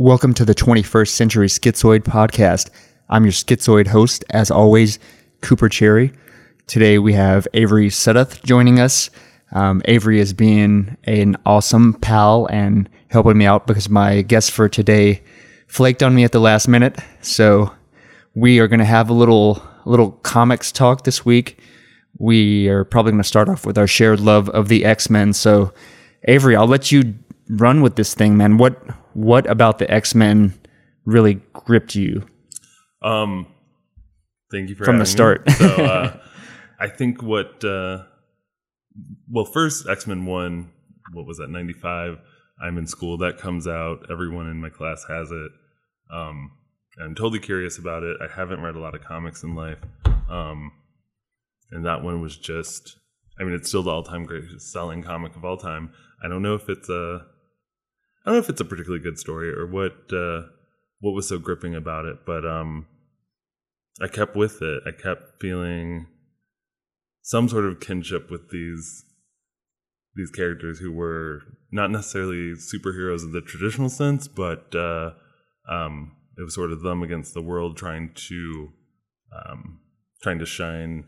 Welcome to the 21st Century Schizoid Podcast. I'm your schizoid host, as always, Cooper Cherry. Today we have Avery Sudduth joining us. Um, Avery is being an awesome pal and helping me out because my guest for today flaked on me at the last minute. So we are going to have a little little comics talk this week. We are probably going to start off with our shared love of the X Men. So Avery, I'll let you run with this thing, man. What what about the X Men really gripped you? Um, thank you for From the having me. start. so, uh, I think what uh, well, first X Men One, what was that? Ninety five. I'm in school. That comes out. Everyone in my class has it. Um, I'm totally curious about it. I haven't read a lot of comics in life, um, and that one was just. I mean, it's still the all-time greatest selling comic of all time. I don't know if it's a. I don't know if it's a particularly good story or what. Uh, what was so gripping about it, but um, I kept with it. I kept feeling some sort of kinship with these these characters who were not necessarily superheroes in the traditional sense, but uh, um, it was sort of them against the world, trying to um, trying to shine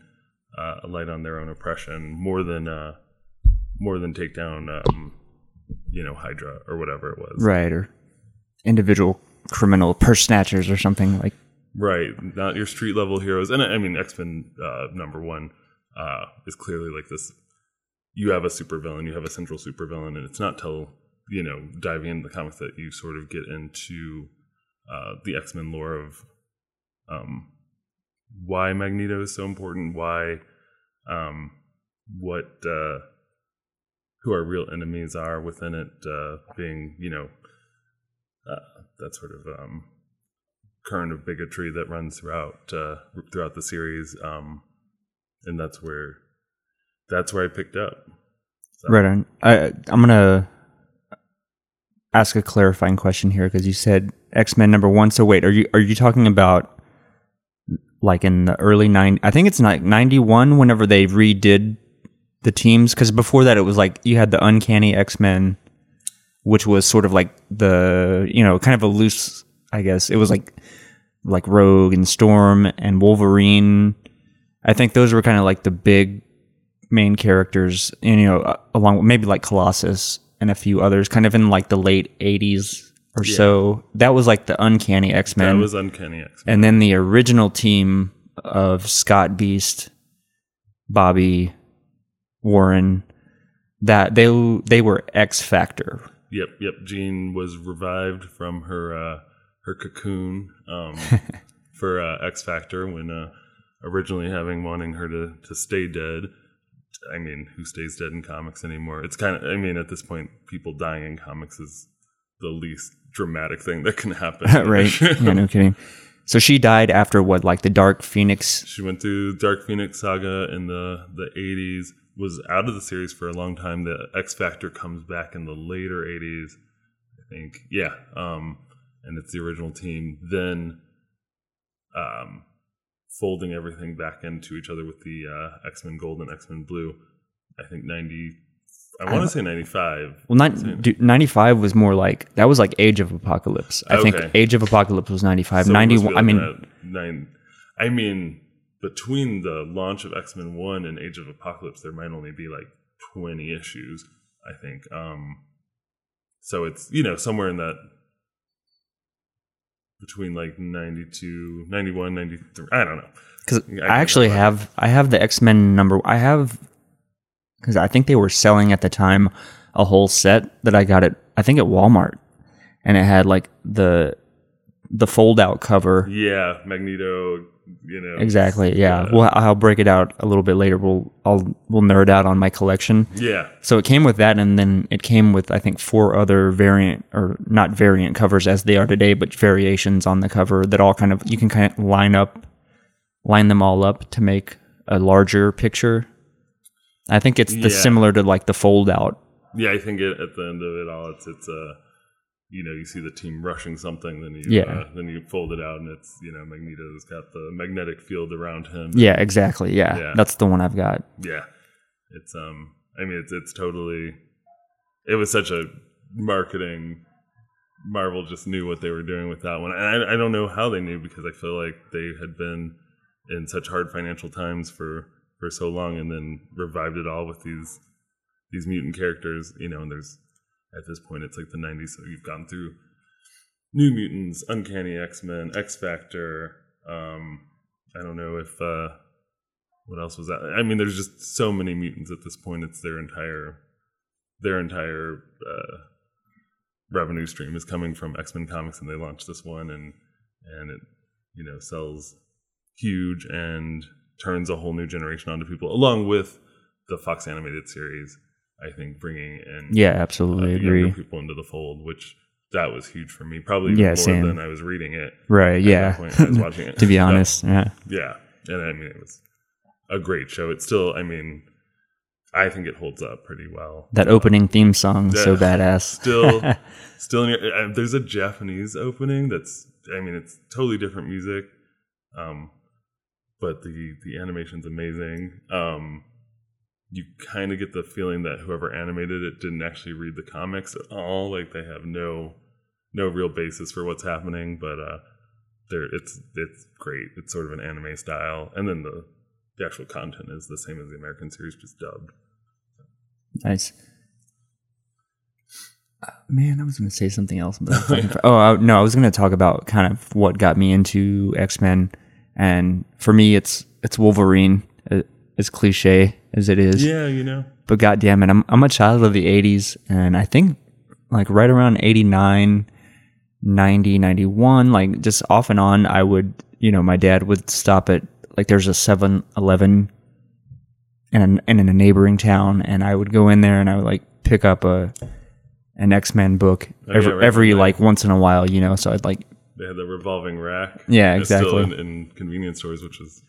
uh, a light on their own oppression more than uh, more than take down um, you know Hydra or whatever it was. Right, or individual criminal purse snatchers or something like. Right, not your street level heroes, and I mean X Men uh, number one uh, is clearly like this. You have a supervillain, you have a central supervillain, and it's not till you know diving into the comics that you sort of get into uh, the X Men lore of um, why Magneto is so important, why um, what uh, who our real enemies are within it, uh, being you know uh, that sort of um, current of bigotry that runs throughout uh, throughout the series, um, and that's where that's where I picked up. So, Right on. I, I'm gonna ask a clarifying question here because you said X Men number one. So wait, are you are you talking about like in the early nine? I think it's like ninety one. Whenever they redid the teams, because before that it was like you had the Uncanny X Men, which was sort of like the you know kind of a loose. I guess it was like like Rogue and Storm and Wolverine. I think those were kind of like the big main characters, and, you know, along with maybe like Colossus and a few others, kind of in like the late '80s or so. That was like the Uncanny X Men. that was uncanny X Men. and then the original team of Scott Beast, Bobby, Warren. That they they were X Factor. Yep, yep. Jean was revived from her uh, her cocoon um, for uh, X Factor when uh, originally having wanting her to to stay dead. I mean, who stays dead in comics anymore? It's kind of. I mean, at this point, people dying in comics is the least dramatic thing that can happen. right? yeah, no kidding. So she died after what, like the Dark Phoenix? She went through Dark Phoenix saga in the the eighties. Was out of the series for a long time. The X Factor comes back in the later eighties, I think. Yeah, um, and it's the original team. Then, um, folding everything back into each other with the uh, X Men Gold and X Men Blue. I think ninety. I want to say ninety five. Well, not, 95 was more like that was like Age of Apocalypse. I think Age of Apocalypse was 95. So 91 be I mean nine. I mean, between the launch of X Men One and Age of Apocalypse, there might only be like twenty issues. I think. Um, so it's you know somewhere in that between like 92, 91, 93. I don't know. cuz I I actually have I have the X-Men number I have cuz I think they were selling at the time a whole set that I got at I think at Walmart and it had like the the fold out cover Yeah, Magneto. You know Exactly. Yeah. Well, I'll break it out a little bit later. We'll I'll we'll nerd out on my collection. Yeah. So it came with that, and then it came with I think four other variant or not variant covers as they are today, but variations on the cover that all kind of you can kind of line up, line them all up to make a larger picture. I think it's the Yeah. similar to like the fold out. Yeah, I think it, at the end of it all, it's it's uh, you know, you see the team rushing something, then you Yeah. uh, then you fold it out, and it's you know, Magneto's got the magnetic field around him. Yeah, exactly. Yeah, Yeah. that's the one I've got. Yeah, it's um, I mean, it's it's totally. It was such a marketing Marvel just knew what they were doing with that one, and I, I don't know how they knew because I feel like they had been in such hard financial times for for so long, and then revived it all with these these mutant characters. You know, and there's at this point it's like the '90s, so you've gone through New Mutants, Uncanny X Men, X Factor. Um, I don't know if uh, what else was that. I mean, there's just so many mutants at this point. It's their entire their entire uh, revenue stream is coming from X Men comics, and they launched this one, and and it you know sells huge and turns a whole new generation onto people, along with the Fox animated series. I think bringing in Yeah, absolutely uh, agree. people into the fold, which that was huge for me. Probably Yeah, more same. than I was reading it. Right, yeah. I was watching it. to be honest, yeah. Yeah, and I mean it was a great show. It's still, I mean, I think it holds up pretty well. That opening theme song so badass. Still, still, in your, uh, there's a Japanese opening that's, I mean, it's totally different music, um, but the the animation's amazing. Um, you kind of get the feeling that whoever animated it didn't actually read the comics at all. Like they have no no real basis for what's happening, but uh, there it's it's great. It's sort of an anime style, and then the the actual content is the same as the American series, just dubbed. Nice. Uh, Man, I was going to say something else. But oh I, no, I was going to talk about kind of what got me into X Men, and for me, it's it's Wolverine. As cliche as it is, Yeah, you know. but goddamn it, I'm I'm a child of the '80s, and I think like right around '89, 90, 91, like just off and on, I would, you know, my dad would stop at like there's a 7-Eleven in a, in a neighboring town, and I would go in there and I would like pick up a an X Men book Oh, every yeah, right, every right. like once in a while, you know. So I'd like They had the revolving rack. Yeah, It's Still exactly. in, in convenience stores, which was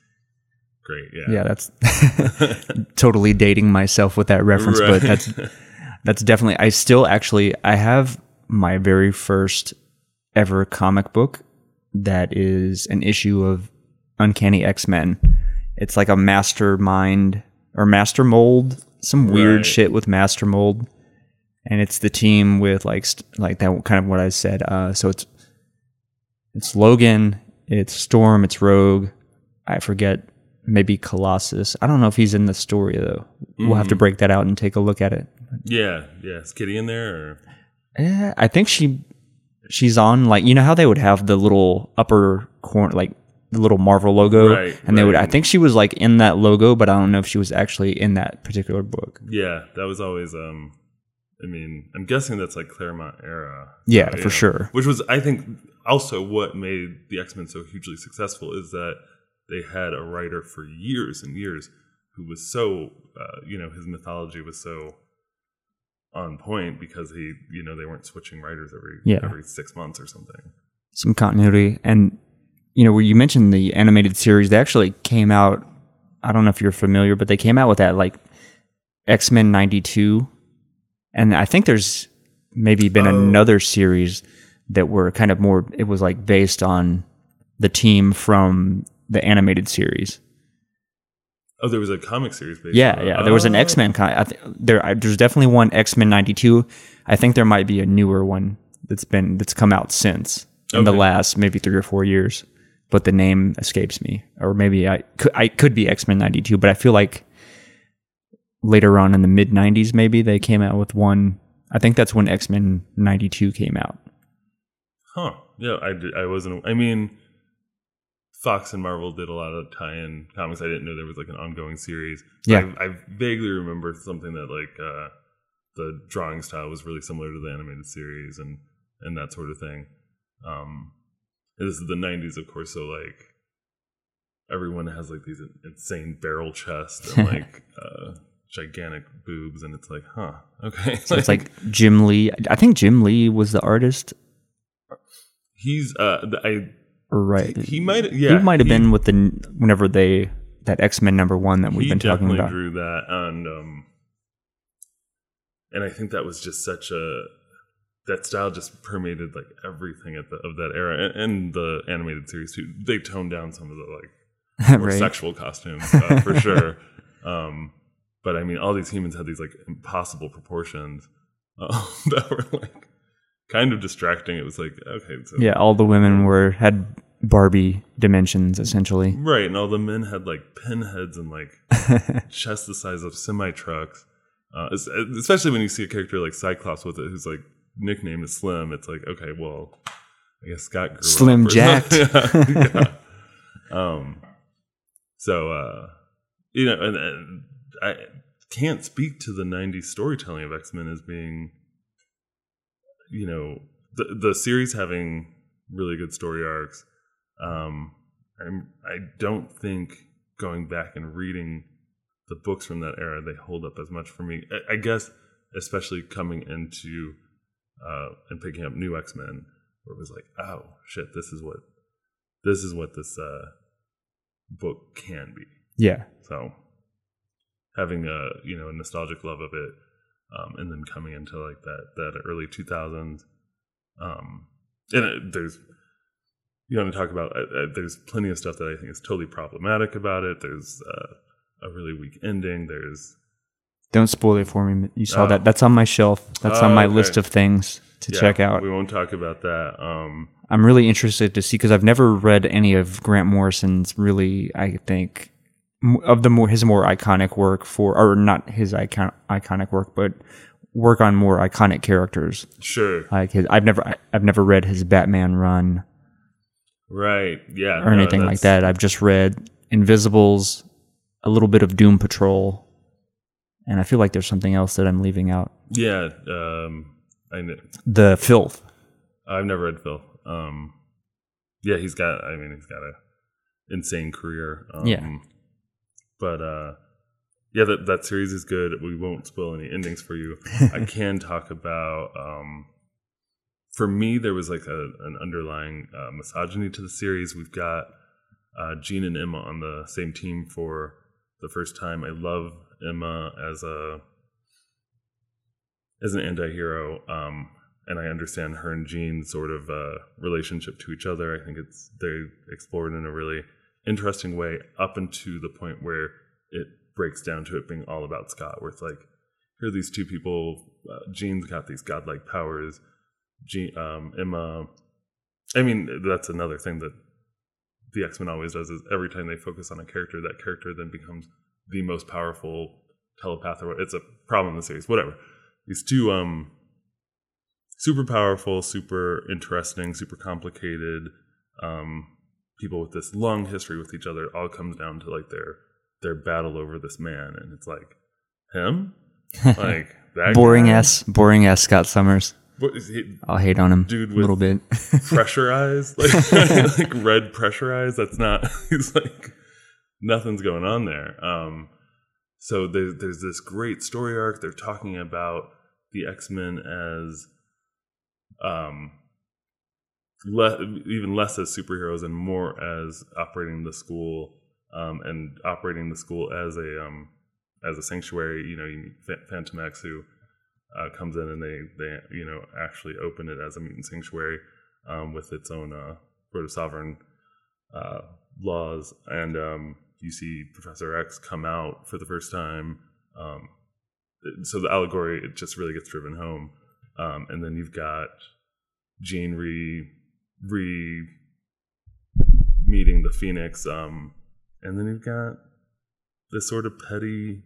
great. Yeah. yeah, that's totally dating myself with that reference, Right. but that's that's definitely. I still actually I have my very first ever comic book that is an issue of Uncanny X Men. It's like a mastermind or master mold, some weird Right. shit with master mold, and it's the team with like st- like that kind of what I said. Uh, so it's it's Logan, it's Storm, it's Rogue. I forget maybe Colossus. I don't know if he's in the story though. We'll have to break that out and take a look at it. yeah. Yeah. Is Kitty in there? Or? Eh, I think she she's on like you know how they would have the little upper corner like the little Marvel logo Right, and they would I think she was like in that logo but I don't know if she was actually in that particular book. Yeah. That was always, um, I mean, I'm guessing that's like Claremont era. Yeah, uh, for sure. Which was, I think, also what made the X Men so hugely successful is that they had a writer for years and years who was so, uh, you know, his mythology was so on point because he, you know, they weren't switching writers every Yeah. every six months or something. Some continuity and you know where you mentioned the animated series they actually came out I don't know if you're familiar but they came out with that like X-Men 92 and I think there's maybe been Oh. another series that were kind of more it was like based on the team from the animated series. Oh, there was a comic series based. Yeah, on yeah. There was an Oh. X Men. Con- I th- there, I, there's definitely one X Men '92. I think there might be a newer one that's been that's come out since in the last maybe three or four years, but the name escapes me. Or maybe I could I could be X Men '92, but I feel like later on in the mid '90s maybe they came out with one. I think that's when X Men '92 came out. Huh. Yeah, I I wasn't. I mean, Fox and Marvel did a lot of tie-in comics. I didn't know there was like an ongoing series. Yeah. I, I vaguely remember something that like uh, the drawing style was really similar to the animated series and and that sort of thing. Um, this is the '90s, of course, so like everyone has like these insane barrel chests and like uh, gigantic boobs, and it's like, huh, okay. So it's like Jim Lee. I think Jim Lee was the artist, he's uh, I right? he might yeah he might have been with the whenever they that X Men number one that we've been talking definitely about. drew that and um and i think that was just such a that style just permeated like everything at the, of that era and, and the animated series too they toned down some of the like more right? sexual costumes uh, for sure um but i mean all these humans had these like impossible proportions uh, that were like kind of distracting. It was like okay, so Yeah, all the women were had Barbie dimensions essentially. right, and all the men had like pinheads and like chest the size of semi trucks. Uh, especially when you see a character like Cyclops with it, who's like nicknamed is Slim. It's like okay, well, I guess Scott grew Slim jacked. yeah, yeah. Um, so uh, you know, and, and I can't speak to the '90s storytelling of X Men as being, you know, the the series having really good story arcs. Um, I'm, I don't think going back and reading the books from that era they hold up as much for me. I, I guess, especially coming into uh, and picking up new X Men, where it was like, oh shit, this is what this is what this uh, book can be. Yeah. So having a you know a nostalgic love of it, um, and then coming into like that that early two thousands, um, and it, there's you want to talk about uh, uh, there's plenty of stuff that I think is totally problematic about it. There's uh, a really weak ending. There's Don't spoil it for me. You saw Oh. that. That's on my shelf. That's Oh, on my okay. list of things to yeah, check out. We won't talk about that. Um, I'm really interested to see because I've never read any of Grant Morrison's really. I think of the more his more iconic work for, or not his icon, iconic work, but work on more iconic characters. sure, Like his, I've never, I- I've never read his Batman run right, yeah, or no, anything like that. I've just read Invisibles, a little bit of Doom Patrol, and I feel like there's something else that I'm leaving out. Yeah, um, I know. The Filth. I've never read Phil. Um, yeah, he's got. I mean, he's got a insane career. Um, Yeah. But uh, yeah, that that series is good. We won't spoil any endings for you. I can talk about. Um, for me, there was like a, an underlying uh, misogyny to the series. We've got uh, Jean and Emma on the same team for the first time. I love Emma as a as an anti-hero um, and i understand her and jean's sort of uh, relationship to each other i think it's they explored in a really interesting way up into the point where it breaks down to it being all about scott where it's like here are these two people uh, jean's got these godlike powers Jean, um, emma i mean that's another thing that the x-men always does is every time they focus on a character that character then becomes the most powerful telepath or it's a problem in the series whatever. These two um super powerful super interesting super complicated um people with this long history with each other it all comes down to like their their battle over this man and it's like him like that boring guy? ass, boring ass Scott Summers. He- I'll hate on him Dude a little bit. pressurized like like red pressurized that's not he's like nothing's going on there um so there's there's this great story arc they're talking about the x-men as um le- even less as superheroes and more as operating the school um and operating the school as a um as a sanctuary you know you phantom x who uh, comes in and they they you know actually open it as a mutant sanctuary um, with its own uh, proto sovereign uh, laws, and um, you see Professor X come out for the first time. Um, so the allegory it just really gets driven home, um, and then you've got Jean re re meeting the Phoenix, um, and then you've got this sort of petty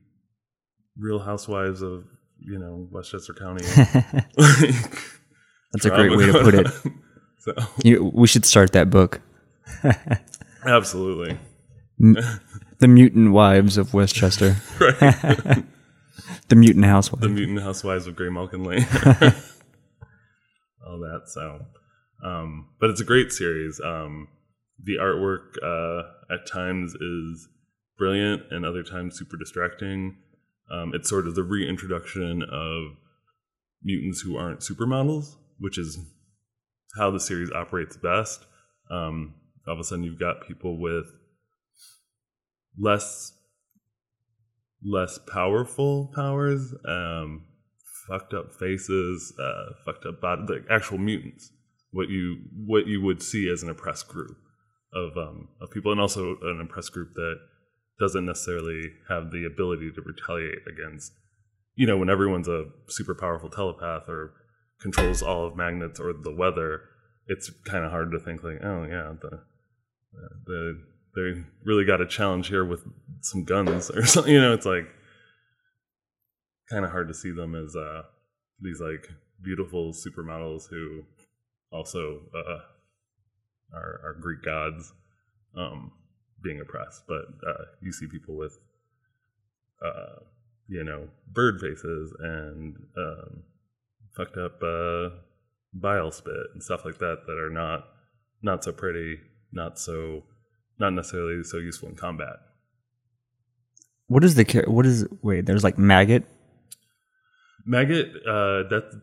Real Housewives of you know Westchester County. That's a great way to put it. So You, we should start that book. absolutely, The Mutant Wives of Westchester. right. The Mutant Housewives. the Mutant Housewives of Graymalkin Lane. All that. So, um, but it's a great series. Um, the artwork uh, at times is brilliant, and other times super distracting. Um, it's sort of the reintroduction of mutants who aren't supermodels, which is how the series operates best. Um, all of a sudden, you've got people with less less powerful powers, um, fucked up faces, uh, fucked up body, actual mutants. What you what you would see as an oppressed group of um, of people, and also an oppressed group that doesn't necessarily have the ability to retaliate against. You know, when everyone's a super powerful telepath or controls all of magnets or the weather, it's kind of hard to think like, oh yeah, the the they really got a challenge here with some guns or something. You know, it's like kind of hard to see them as uh, these like beautiful supermodels who also uh, are, are Greek gods um, being oppressed. But uh, you see people with, uh, you know, bird faces and um, fucked up uh, bile spit and stuff like that that are not not so pretty, not so not necessarily so useful in combat. What is the what is wait? There's like maggot. Maggot, uh, that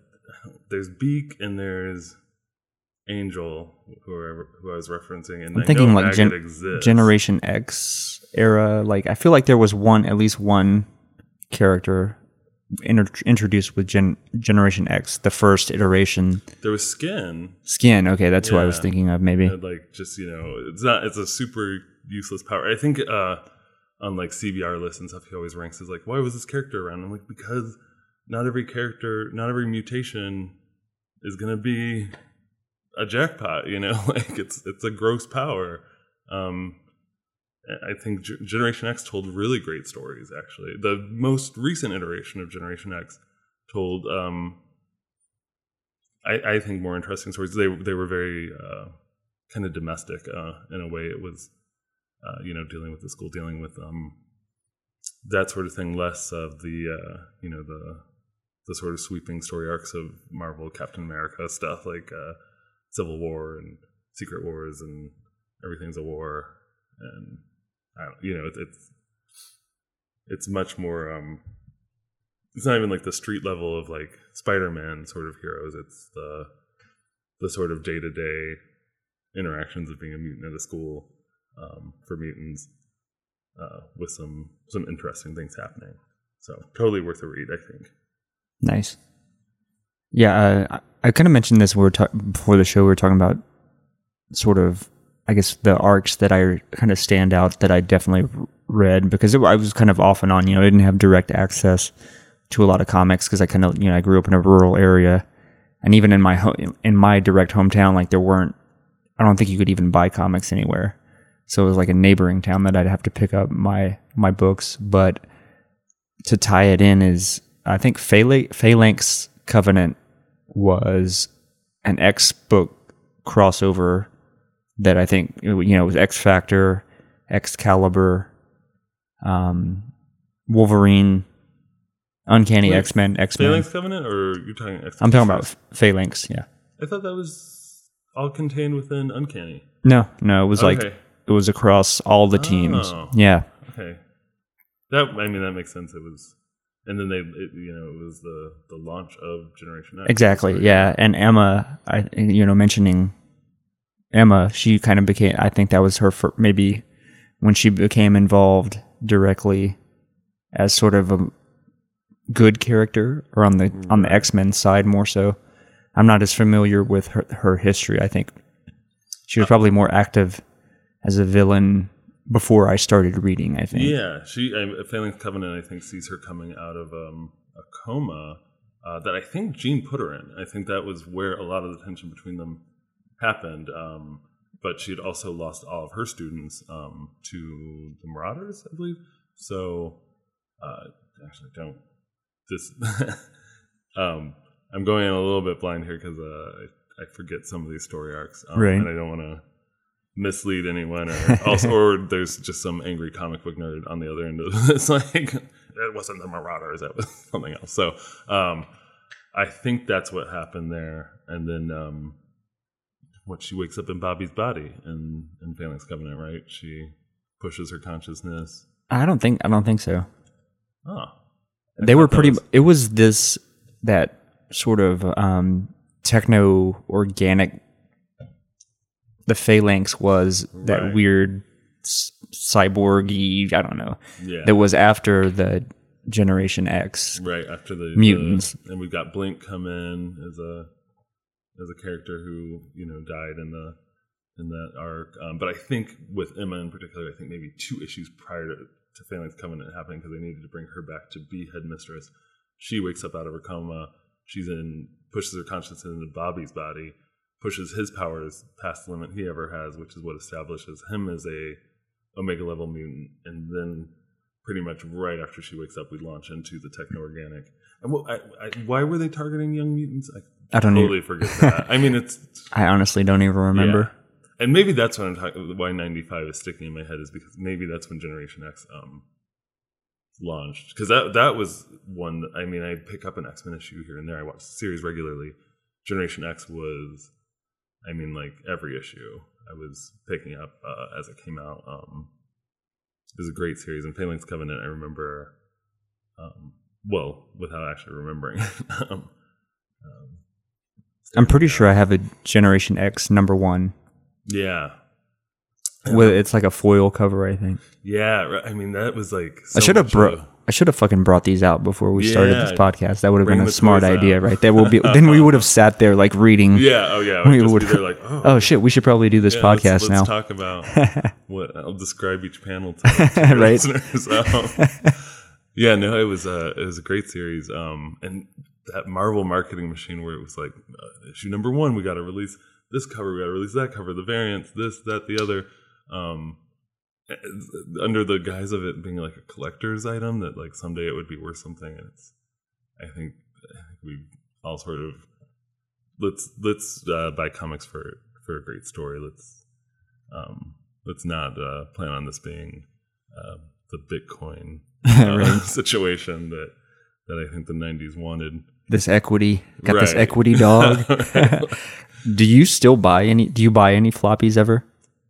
there's beak and there's angel, who who I was referencing, and I'm I thinking like gen- Generation X era. Like I feel like there was one at least one character inter- introduced with Gen- Generation X, the first iteration. There was skin, Skin. Okay, that's who I was thinking of. Maybe. and like just you know, it's not. It's a super useless power. I think uh, on like CBR lists and stuff, he always ranks as like, why was this character around? I'm like, because not every character, not every mutation is gonna be a jackpot. You know, like it's it's a gross power. Um, I think G- Generation X told really great stories. Actually, the most recent iteration of Generation X told, um, I, I think, more interesting stories. They they were very uh, kind of domestic uh, in a way. It was, uh, you know, dealing with the school, dealing with um, that sort of thing. Less of the, uh, you know, the the sort of sweeping story arcs of Marvel, Captain America stuff like uh, Civil War and Secret Wars and everything's a war and you know, it, it's it's much more. Um, it's not even like the street level of like Spider-Man sort of heroes. It's the the sort of day to day interactions of being a mutant at a school um, for mutants uh, with some some interesting things happening. So totally worth a read, I think. Nice. Yeah, uh, I, kind of mentioned this we were ta- before the show. We were talking about sort of, I guess, the arcs that I kind of stand out that I definitely read because it, I was kind of off and on. You know, I didn't have direct access to a lot of comics because I kind of, you know, I grew up in a rural area, and even in my ho- in my direct hometown, like there weren't. I don't think you could even buy comics anywhere. So it was like a neighboring town that I'd have to pick up my my books, but to tie it in is I think Phalanx Covenant was an X book crossover that I think you know was X Factor, Excalibur, um, Wolverine, Uncanny X Men, X Men. Phalanx Covenant, or you're talking? X- I'm talking about Phalanx. Yeah. I thought that was all contained within Uncanny. No, no, it was like it was across all the teams. Oh. Yeah. Okay, that I mean that makes sense. It was, and then they, it, you know, it was the the launch of Generation X. Exactly. Right? Yeah, and Emma, I you know mentioning Emma, she kind of became. I think that was her for maybe when she became involved directly as sort of a good character, or on the on the X Men side more so. I'm not as familiar with her her history. I think she was uh, probably more active as a villain before I started reading. I think. Yeah, she I, Phalanx Covenant. I think sees her coming out of um, a coma uh, that I think Jean put her in. I think that was where a lot of the tension between them happened. Um, but she had also lost all of her students um, to the Marauders, I believe. So, uh, actually, don't this. um, I'm going in a little bit blind here because uh, I, I forget some of these story arcs, um, Right. and I don't want to mislead anyone, or also, or there's just some angry comic book nerd on the other end of this. Like, it wasn't the Marauders; that was something else. So, um, I think that's what happened there, and then um, what she wakes up in Bobby's body in in Phalanx Covenant, right? She pushes her consciousness. I don't think. I don't think so. Oh, they were pretty was- it was this that sort of um techno organic the phalanx was that Right. weird cyborgy i don't know yeah. that was after the generation x right after the Mutants. the- and we've got Blink come in as a as a character who you know died in the in that arc. Um, but I think with Emma in particular, I think maybe two issues prior to, to Phalanx Covenant happening because they needed to bring her back to be headmistress. She wakes up out of her coma, she's in pushes her consciousness into Bobby's body, pushes his powers past the limit he ever has, which is what establishes him as a Omega level mutant, and then pretty much right after she wakes up, we launch into the techno organic. And what, I, I, why were they targeting young mutants? I, I don't totally forget that. I mean, it's I honestly don't even remember. yeah. And maybe that's what I'm talking. Why 95 is sticking in my head is because maybe that's when Generation X um launched. Because that that was one. That, I mean, I pick up an X Men issue here and there. I watch the series regularly. Generation X was, I mean, like every issue I was picking up uh, as it came out. Um, it was a great series. And Phalanx Covenant, I remember. Um, well, without actually remembering. um, um, I'm pretty sure I have a Generation X number one. yeah. With it's like a foil cover, I think. Yeah. I mean that was like. I should have brought. I should have fucking brought these out before we started this podcast. That would have been a smart idea, out. right? That will be. then we would have sat there like reading. Yeah. Oh yeah. We We would- be like, oh, Oh shit, we should probably do this yeah, podcast let's, now. Let's talk about what I'll describe each panel to, to Right. listeners. Um, yeah. No, it was a it was a great series. Um, and that Marvel marketing machine where it was like uh, issue number one, we got to release this cover, we got to release that cover, the variants, this, that, the other. Um, under the guise of it being like a collector's item that like someday it would be worth something and it's i think, I think we all sort of let's let's uh, buy comics for for a great story let's um let's not uh plan on this being uh, the bitcoin uh, Right. situation that that i think the 90s wanted This equity got this equity dog. do you still buy any? Do you buy any floppies ever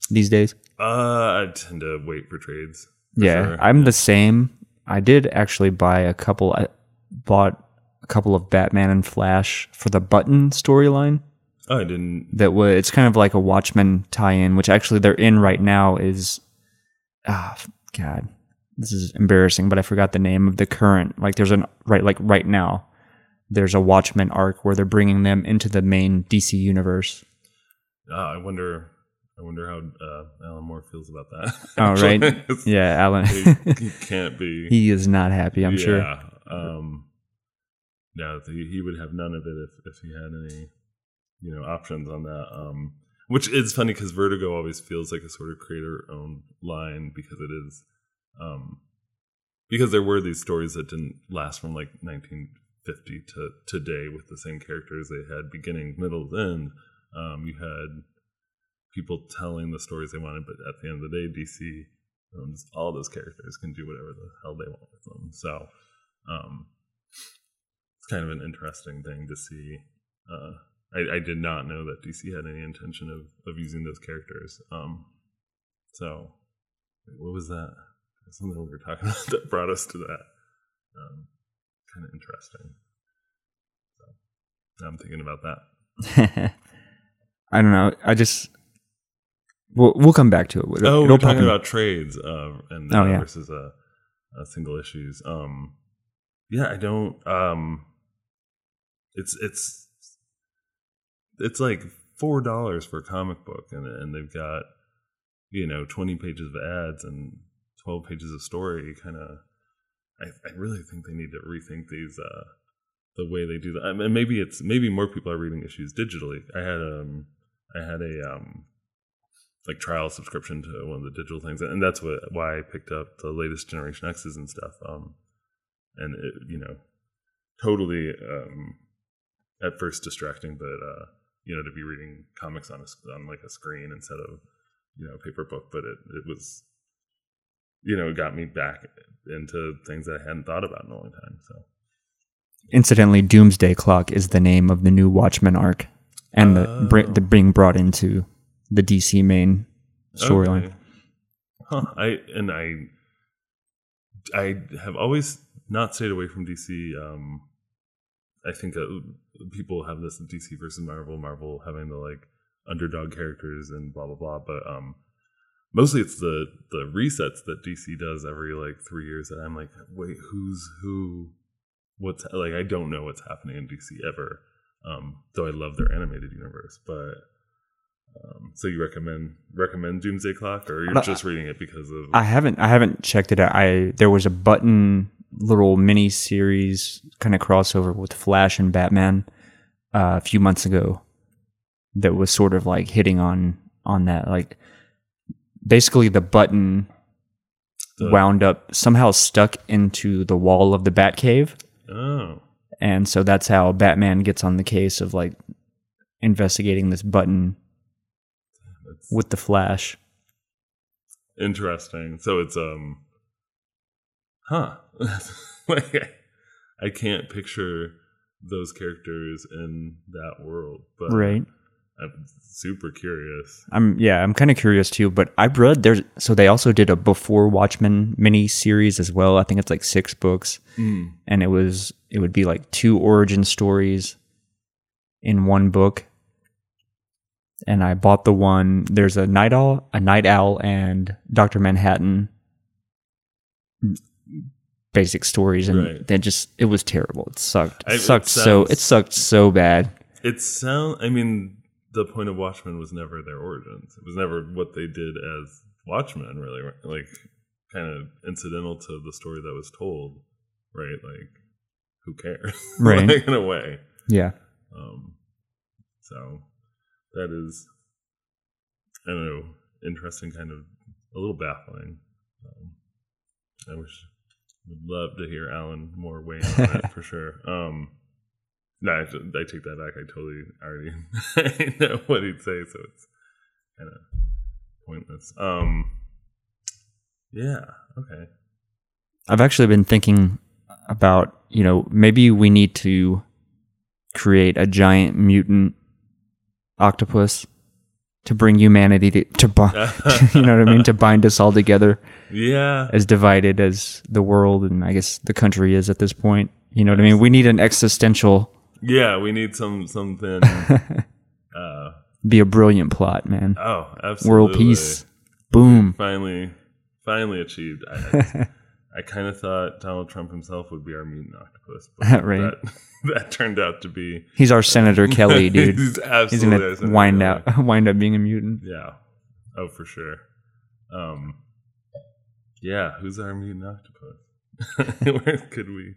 these days? Uh i tend to wait for trades for Yeah, sure. I'm the same. I did actually buy a couple. I bought a couple of Batman and Flash for the Button storyline. oh i didn't That was it's kind of like a Watchmen tie-in, which actually they're in right now. Is ah God, this is embarrassing, but I forgot the name of the current. Like there's an right like right now. There's a Watchmen arc where they're bringing them into the main DC universe. uh, i wonder i wonder how uh alan moore feels about that Oh right, yeah, Alan. he, can't be he is not happy. I'm sure. Yeah. Um, no, he, he would have none of it if, if he had any, you know, options on that. Um, which is funny because Vertigo always feels like a sort of creator-owned line because it is, um, because there were these stories that didn't last from like 1950 to today with the same characters they had beginning, middle, end. Um, you had people telling the stories they wanted, but at the end of the day, DC owns all those characters can do whatever the hell they want with them. So um, it's kind of an interesting thing to see. Uh, I, I did not know that DC had any intention of, of using those characters. Um, so what was that? Something we were talking about that brought us to that. Um, kind of interesting. So I'm thinking about that. I don't know. I just we'll we'll come back to it. It'll- Oh, it'll we're talking in. about trades uh, and Oh, uh, yeah. versus uh, uh, single issues. Um, yeah, I don't. Um, it's it's it's like four dollars for a comic book, and and they've got you know twenty pages of ads and twelve pages of story. Kind of, I, I really think they need to rethink these. Uh, the way they do that, I mean, maybe it's maybe more people are reading issues digitally. I had um, I had a um, like trial subscription to one of the digital things, and that's what why I picked up the latest Generation X's and stuff. Um, and it, you know, totally um, at first distracting, but uh, you know, to be reading comics on a on like a screen instead of you know a paper book, but it it was you know it got me back into things that I hadn't thought about in a long time. So Incidentally, Doomsday Clock is the name of the new Watchmen arc, and the, br- Oh. the being brought into the DC main storyline. Okay. Huh. I and I I have always not stayed away from DC. Um, I think uh, people have this DC versus Marvel, Marvel having the like underdog characters and blah blah blah. But um, mostly it's the the resets that DC does every like three years that I'm like, wait, who's who? What's like? I don't know what's happening in DC ever. Um, though I love their animated universe, but um, so you recommend recommend Doomsday Clock, or you're just reading it because of I haven't I haven't checked it out. I there was a button little mini series kind of crossover with Flash and Batman uh, a few months ago that was sort of like hitting on on that like basically the button The- wound up somehow stuck into the wall of the Batcave Oh, and so that's how Batman gets on the case of like investigating this button with the Flash. interesting. So it's um, huh? like I, I can't picture those characters in that world, but Right. I'm super curious. I'm yeah, I'm kind of curious too, but I read there's so they also did a before Watchmen mini series as well. I think it's like 6 books and it was it would be like two origin stories in one book. And I bought the one there's a Nite Owl, a Nite Owl and Dr. Manhattan basic stories and Right. they just it was terrible. It sucked. It I- it sucked so it sucked so bad. It sound. I mean, the point of Watchmen was never their origins. It was never what they did as Watchmen. Really, like kind of incidental to the story that was told. Right? Like, who cares? Right. like, in a way. Yeah. Um, so that is, I don't know, interesting, kind of a little baffling. Um, I wish, would love to hear Alan Moore weigh in on it for sure. Um, no, I, I take that back. I totally already know what he'd say, so it's kind of pointless. Um, yeah, okay. I've actually been thinking about, you know, maybe we need to create a giant mutant octopus to bring humanity to, to bind, you know what I mean, to bind us all together Yeah, as divided as the world and I guess the country is at this point. You know what I mean? We need an existential, yeah. We need some something. uh, be a brilliant plot, man. oh, absolutely. World peace. Boom. finally finally achieved. I, I, kind of thought Donald Trump himself would be our mutant octopus, but Right. that, that turned out to be He's our Senator Kelly, dude. He's He's absolutely our gonna wind Kelly. out, wind up being a mutant. Yeah. Oh, for sure. Um. Yeah, who's our mutant octopus? Where could we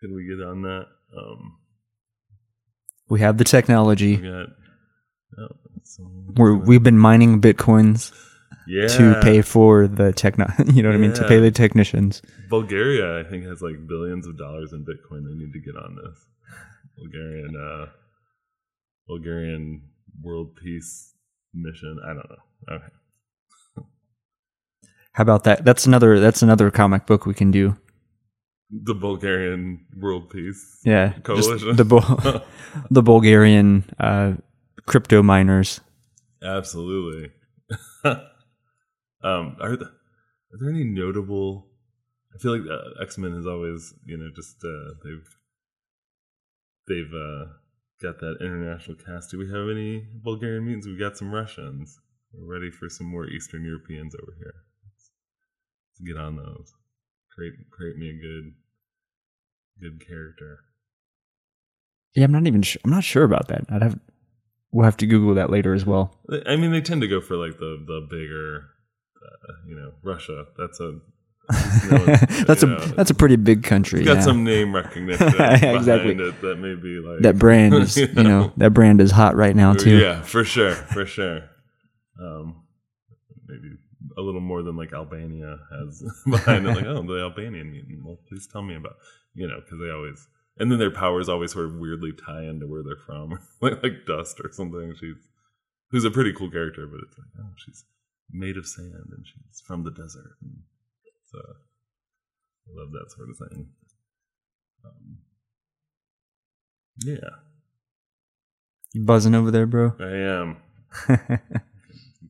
could we get on that? Um. We have the technology. We got. Oh, We're, we've been mining bitcoins yeah. to pay for the techno. You know what I mean? To pay the technicians. Bulgaria, I think, has like billions of dollars in Bitcoin. They need to get on this. Bulgarian, uh, Bulgarian world peace mission. I don't know. Okay, How about that? That's another. That's another comic book we can do. the Bulgarian world peace. Yeah, Coalition. the Bul- the Bulgarian uh, crypto miners. Absolutely. um, are the, are there any notable? I feel like uh, X Men has always, you know, just uh, they've they've uh, got that international cast. Do we have any Bulgarian mutants? We've got some Russians. We're ready for some more Eastern Europeans over here. Let's, let's get on those. Create create me a good good character. Yeah, I'm not even. Sh- I'm not sure about that. I'd have. We'll have to Google that later as well. I mean, they tend to go for like the the bigger, you know, Russia. That's a that's you a that's a pretty big country. It's got yeah. some name recognition Exactly. behind it that may be like that brand is you know that brand is hot right now too. Yeah, for sure, for sure. Um, maybe a little more than like Albania has behind it. Like, oh, the Albanian mutant. Well, please tell me about you know because they always and then their powers always sort of weirdly tie into where they're from, like like Dust or something. She's who's a pretty cool character, but it's like oh, she's made of sand and she's from the desert. And so I love that sort of thing. Um, yeah. You buzzing over there, bro? I am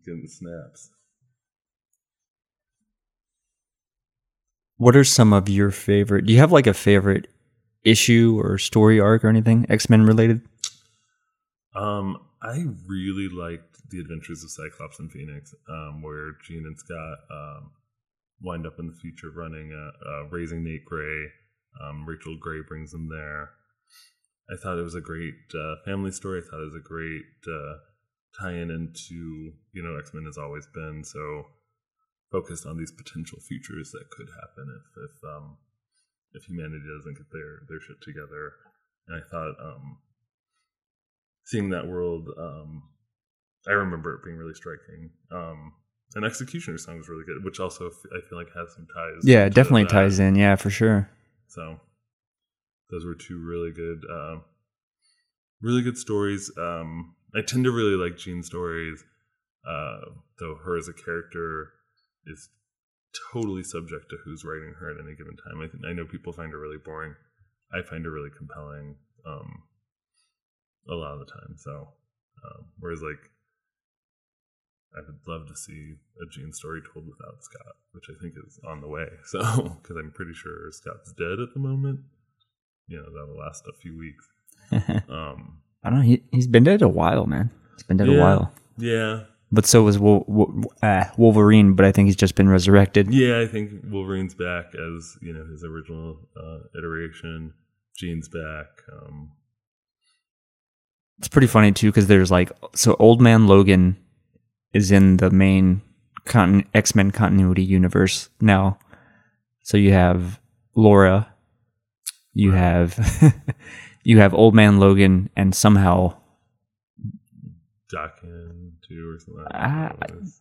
getting snaps. what are some of your favorite? Do you have like a favorite issue or story arc or anything X Men related? Um, I really liked the Adventures of Cyclops and Phoenix, um, where Jean and Scott um, wind up in the future running, uh, uh, raising Nate Grey. Um, Rachel Grey brings them there. I thought it was a great uh, family story. I thought it was a great uh, tie-in into you know X Men has always been so focused on these potential futures that could happen if if um, if humanity doesn't get their their shit together. And I thought um, seeing that world, um, I remember it being really striking. Um, and X-Cutioner song was really good, which also I feel like has some ties. Yeah, it definitely that. ties in. Yeah, for sure. So those were two really good, uh, really good stories. Um, I tend to really like Jean's stories, uh, though her as a character is totally subject to who's writing her at any given time. I, think I know people find her really boring. I find her really compelling um, a lot of the time. So, um, whereas like I would love to see a Jean story told without Scott, which I think is on the way. So, because I'm pretty sure Scott's dead at the moment. You know, that'll last a few weeks. Um, I don't know. He, he's been dead a while, man. He's been dead a while. yeah, But so was Wol- Wol- uh, Wolverine, but I think he's just been resurrected. yeah. I think Wolverine's back as you know his original uh, iteration. Jean's back. Um, It's pretty funny too because there's like so Old Man Logan is in the main con- X Men continuity universe now. So you have Laura, you Right. have you have Old Man Logan, and somehow Daken too, or something. I don't know what it is.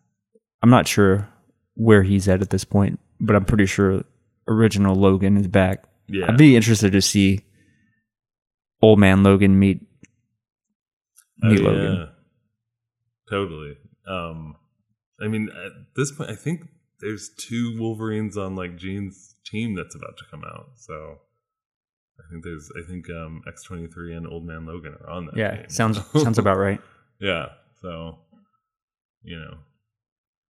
I'm not sure where he's at at this point, but I'm pretty sure original Logan is back. yeah, I'd be interested to see Old Man Logan meet Oh, Logan. yeah. Totally. Um, I mean, at this point, I think there's two Wolverines on like Jean's team that's about to come out. So I think there's, I think um, X23 and Old Man Logan are on that. Yeah, team. sounds sounds about right. yeah. So, you know,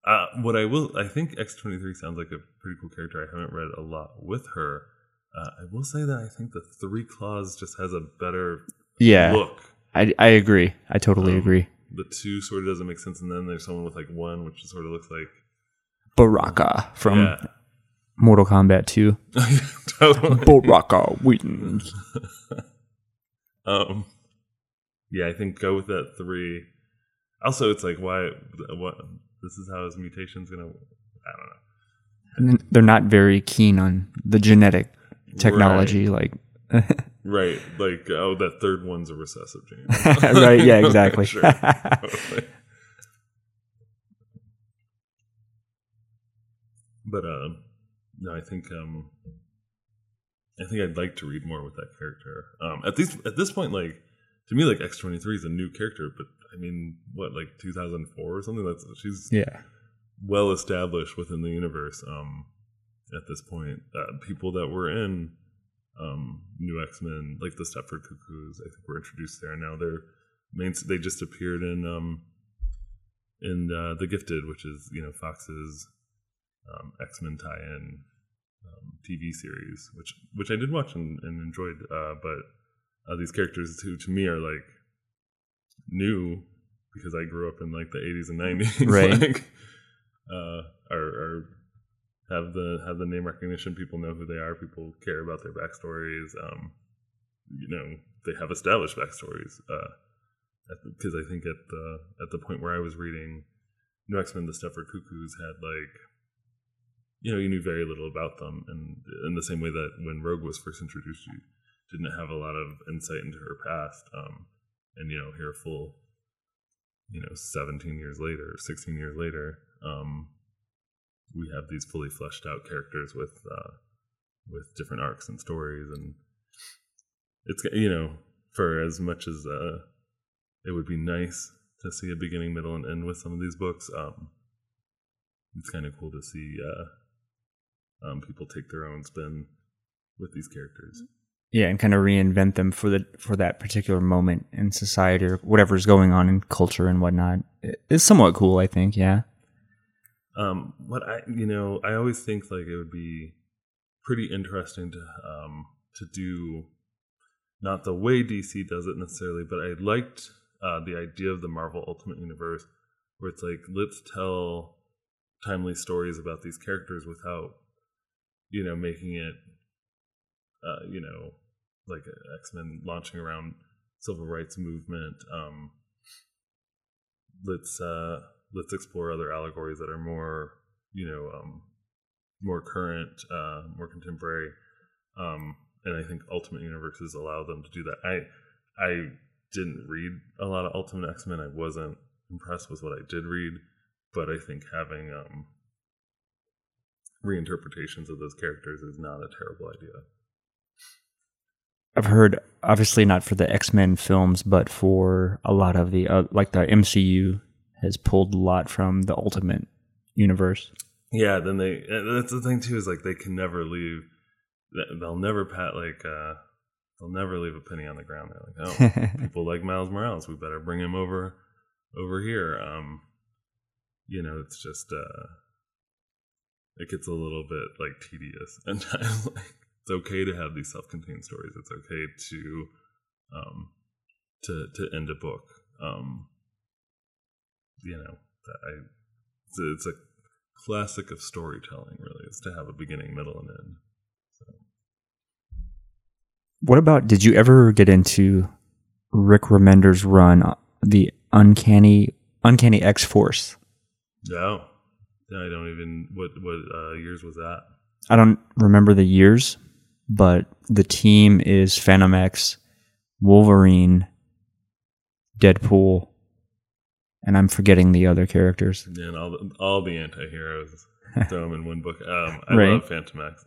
uh, what I will, I think X23 sounds like a pretty cool character. I haven't read a lot with her. Uh, I will say that I think the Three Claws just has a better Yeah, look. I I agree. I totally Um, agree. the two sort of doesn't make sense, and then there's someone with like one, which sort of looks like Baraka from yeah, Mortal Kombat 2. totally. Baraka wins. Um, yeah, I think go with that three. Also, it's like why what this is how his mutation's gonna. I don't know. And They're not very keen on the genetic technology, like Right, like oh, that third one's a recessive gene. right? Yeah, exactly. Sure, totally. But uh, no, I think um, I think I'd like to read more with that character. Um, at least at this point, like to me, like X twenty three is a new character, but I mean, what like two thousand four or something? That's she's yeah, well established within the universe. Um, at this point, uh, people that were in um, New X Men, like the Stepford Cuckoos, I think were introduced there. Now they're main. They just appeared in um, in uh, the Gifted, which is you know Fox's um, X Men tie-in um, TV series, which which I did watch and, and enjoyed. Uh, but uh, these characters too, to me, are like new because I grew up in like the 80s and 90s. Right. like, uh, are, are have the have the name recognition. People know who they are. People care about their backstories. Um, you know, they have established backstories. Because I think at the at the point where I was reading New X Men, the Stepford Cuckoos had like, you know, you knew very little about them, and in the same way that when Rogue was first introduced, you didn't have a lot of insight into her past. Um, and you know, here full, you know, 17 years later, 16 years later, um, we have these fully fleshed out characters with uh, with different arcs and stories, and it's you know, for as much as uh, it would be nice to see a beginning, middle, and end with some of these books, um, it's kind of cool to see uh, um, people take their own spin with these characters. yeah, and kind of reinvent them for the for that particular moment in society or whatever's going on in culture and whatnot. It's somewhat cool, I think. Yeah, Um, what I, you know, I always think like it would be pretty interesting to um, to do not the way DC does it necessarily, but I liked uh, the idea of the Marvel Ultimate Universe, where it's like let's tell timely stories about these characters without, you know, making it, uh, you know, like X Men launching around civil rights movement. Um, let's uh, let's explore other allegories that are more, you know, um, more current, uh, more contemporary. Um, and I think Ultimate Universes allow them to do that. I I didn't read a lot of Ultimate X Men. I wasn't impressed with what I did read, but I think having um, reinterpretations of those characters is not a terrible idea. I've heard, obviously not for the X Men films, but for a lot of the uh, like the MCU has pulled a lot from the Ultimate Universe. Yeah, then they that's the thing too is like they can never leave. They'll never pat like uh they'll never leave a penny on the ground. They're like, oh, people like Miles Morales, we better bring him over over here. Um, you know, it's just uh it gets a little bit like tedious and. Like it's okay to have these self-contained stories. It's okay to um to to end a book. Um, you know, I it's a, it's a classic of storytelling. Really, is to have a beginning, middle, and end. So. What about? Did you ever get into Rick Remender's run, uh, the Uncanny Uncanny X Force? No, I don't even. What what uh, years was that? I don't remember the years, but the team is Fantomex, Wolverine, Deadpool, and I'm forgetting the other characters. Yeah, and all the, all the anti-heroes throw them in one book. Um, I Right. love Fantomex.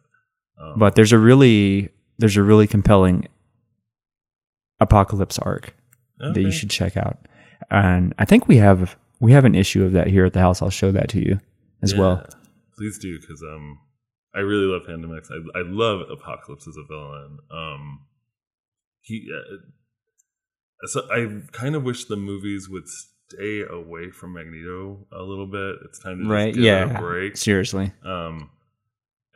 Um, But there's a really there's a really compelling apocalypse arc that you should check out. And I think we have we have an issue of that here at the house. I'll show that to you as well. Please do, because um, I really love Fantomex. I, I love Apocalypse as a villain. Um, he, uh, so I kind of wish the movies would stay away from Magneto a little bit. It's time to just Right? Yeah. a break. Seriously. Um,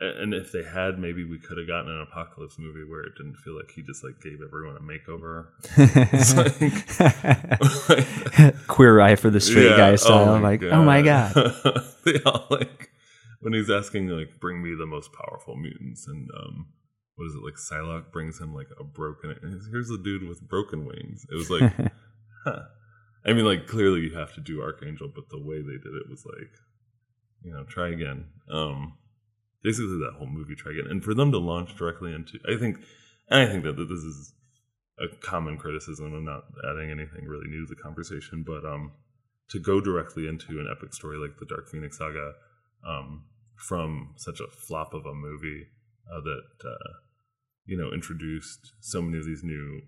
and if they had, maybe we could have gotten an Apocalypse movie where it didn't feel like he just like gave everyone a makeover. Queer eye for the straight Yeah, guy style. my like, oh my god. they all like when he's asking like, "Bring me the most powerful mutants," and um, what is it like? Psylocke brings him like a broken. Here's the dude with broken wings. It was like, huh. I mean, like clearly you have to do Archangel, but the way they did it was like, you know, try again. Um, basically that whole movie try again, and for them to launch directly into, I think, and I think that this is a common criticism. I'm not adding anything really new to the conversation, but um, to go directly into an epic story like the Dark Phoenix saga um, from such a flop of a movie uh, that uh, you know introduced so many of these new,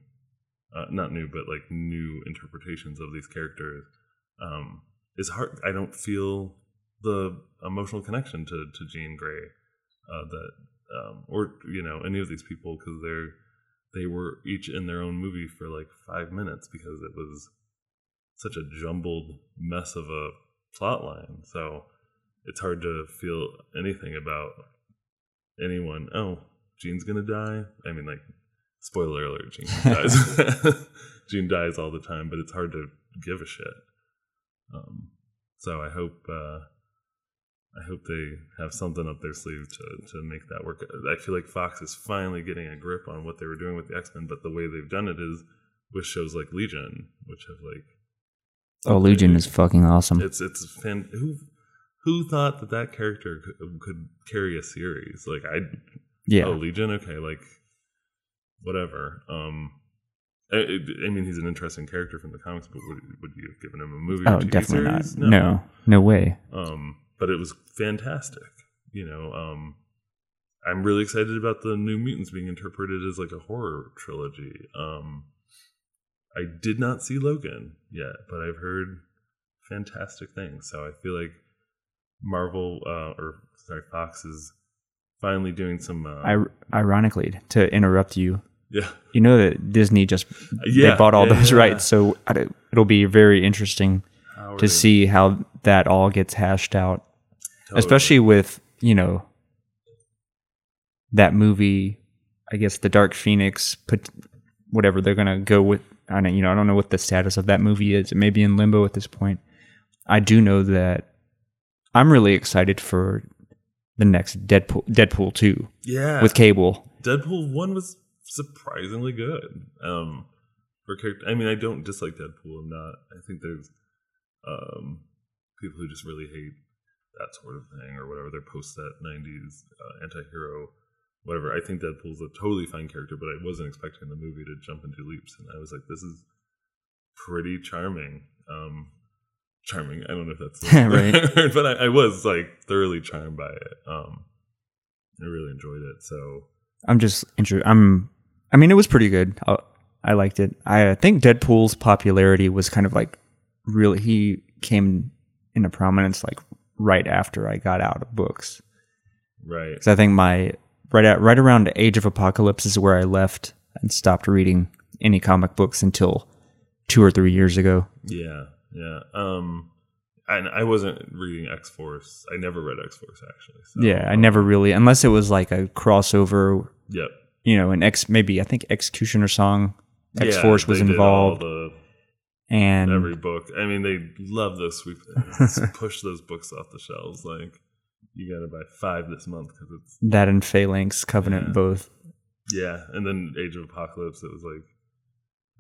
uh, not new, but like new interpretations of these characters um, is hard. I don't feel the emotional connection to to Jean Grey uh, that um, or you know any of these people because they're they were each in their own movie for like five minutes because it was such a jumbled mess of a plot line. So it's hard to feel anything about anyone. Oh, Jean's gonna die. I mean, like, spoiler alert: Jean dies. Jean dies all the time, but it's hard to give a shit. Um, so I hope uh, I hope they have something up their sleeve to to make that work. I feel like Fox is finally getting a grip on what they were doing with the X Men, but the way they've done it is with shows like Legion, which have like Oh, Legion is fucking awesome. it's it's fan who who thought that that character could, could carry a series like I Yeah. oh Legion okay like whatever um I, I mean he's an interesting character from the comics but would, would you have given him a movie Oh, definitely series? not. No. no, way. um but it was fantastic you know um I'm really excited about the New Mutants being interpreted as like a horror trilogy um I did not see Logan yet, but I've heard fantastic things. So I feel like Marvel uh, or sorry Fox is finally doing some. Uh, I, ironically, to interrupt you, yeah, you know that Disney just Yeah, they bought all yeah, those yeah. rights, so it'll be very interesting How to see how that all gets hashed out, totally. especially with you know that movie. I guess the Dark Phoenix, put whatever they're gonna go with. I don't, you know, I don't know what the status of that movie is. It may be in limbo at this point. I do know that I'm really excited for the next Deadpool, Deadpool two yeah with Cable. Deadpool one was surprisingly good. Um, for character, I mean, I don't dislike Deadpool. I'm not. I think there's um people who just really hate that sort of thing or whatever. They're post that '90s uh, anti-hero whatever. I think Deadpool's a totally fine character, but I wasn't expecting the movie to jump into leaps, and I was like, this is pretty charming. Um, charming. I don't know if that's the Right. word, but I, I was like thoroughly charmed by it. Um, I really enjoyed it. So I'm just interested. I'm. I mean, it was pretty good. I, I liked it. I think Deadpool's popularity was kind of like really. He came into prominence like right after I got out of books. right, Because I think my right at right around Age of Apocalypse is where I left and stopped reading any comic books until two or three years ago. yeah, yeah. Um, and I wasn't reading X Force. I never read X Force actually. So, Yeah, I never really, unless it was like a crossover, Yep. You know, an X maybe I think X-Cutioner song, X Yeah, Force was they did all involved, the- and every book. I mean, they love those sweep push those books off the shelves. Like you got to buy five this month because it's that and Phalanx Covenant Yeah. both. yeah. And then Age of Apocalypse, it was like,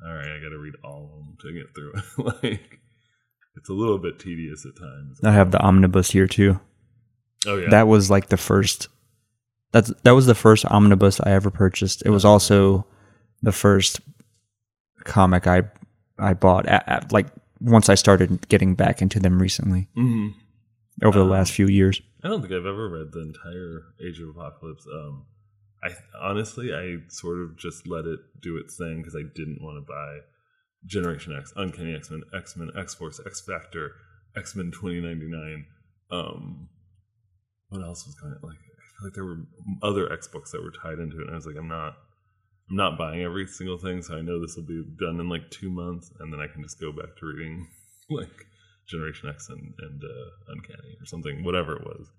all right, I got to read all of them to get through it. like it's a little bit tedious at times. I have the omnibus here too. oh yeah, That was like the first. That's that was the first omnibus I ever purchased. It was also the first comic I I bought at, at like once I started getting back into them recently hmm over the Um, last few years. I don't think I've ever read the entire Age of Apocalypse. Um, I honestly, I sort of just let it do its thing because I didn't want to buy Generation X, Uncanny X Men, X Men, X Force, X Factor, X Men twenty ninety nine. Um, what else was going? on? Like, like there were other X books that were tied into it, and I was like, I'm not, I'm not buying every single thing, so I know this will be done in like two months, and then I can just go back to reading like Generation X and, and uh, Uncanny or something, whatever it was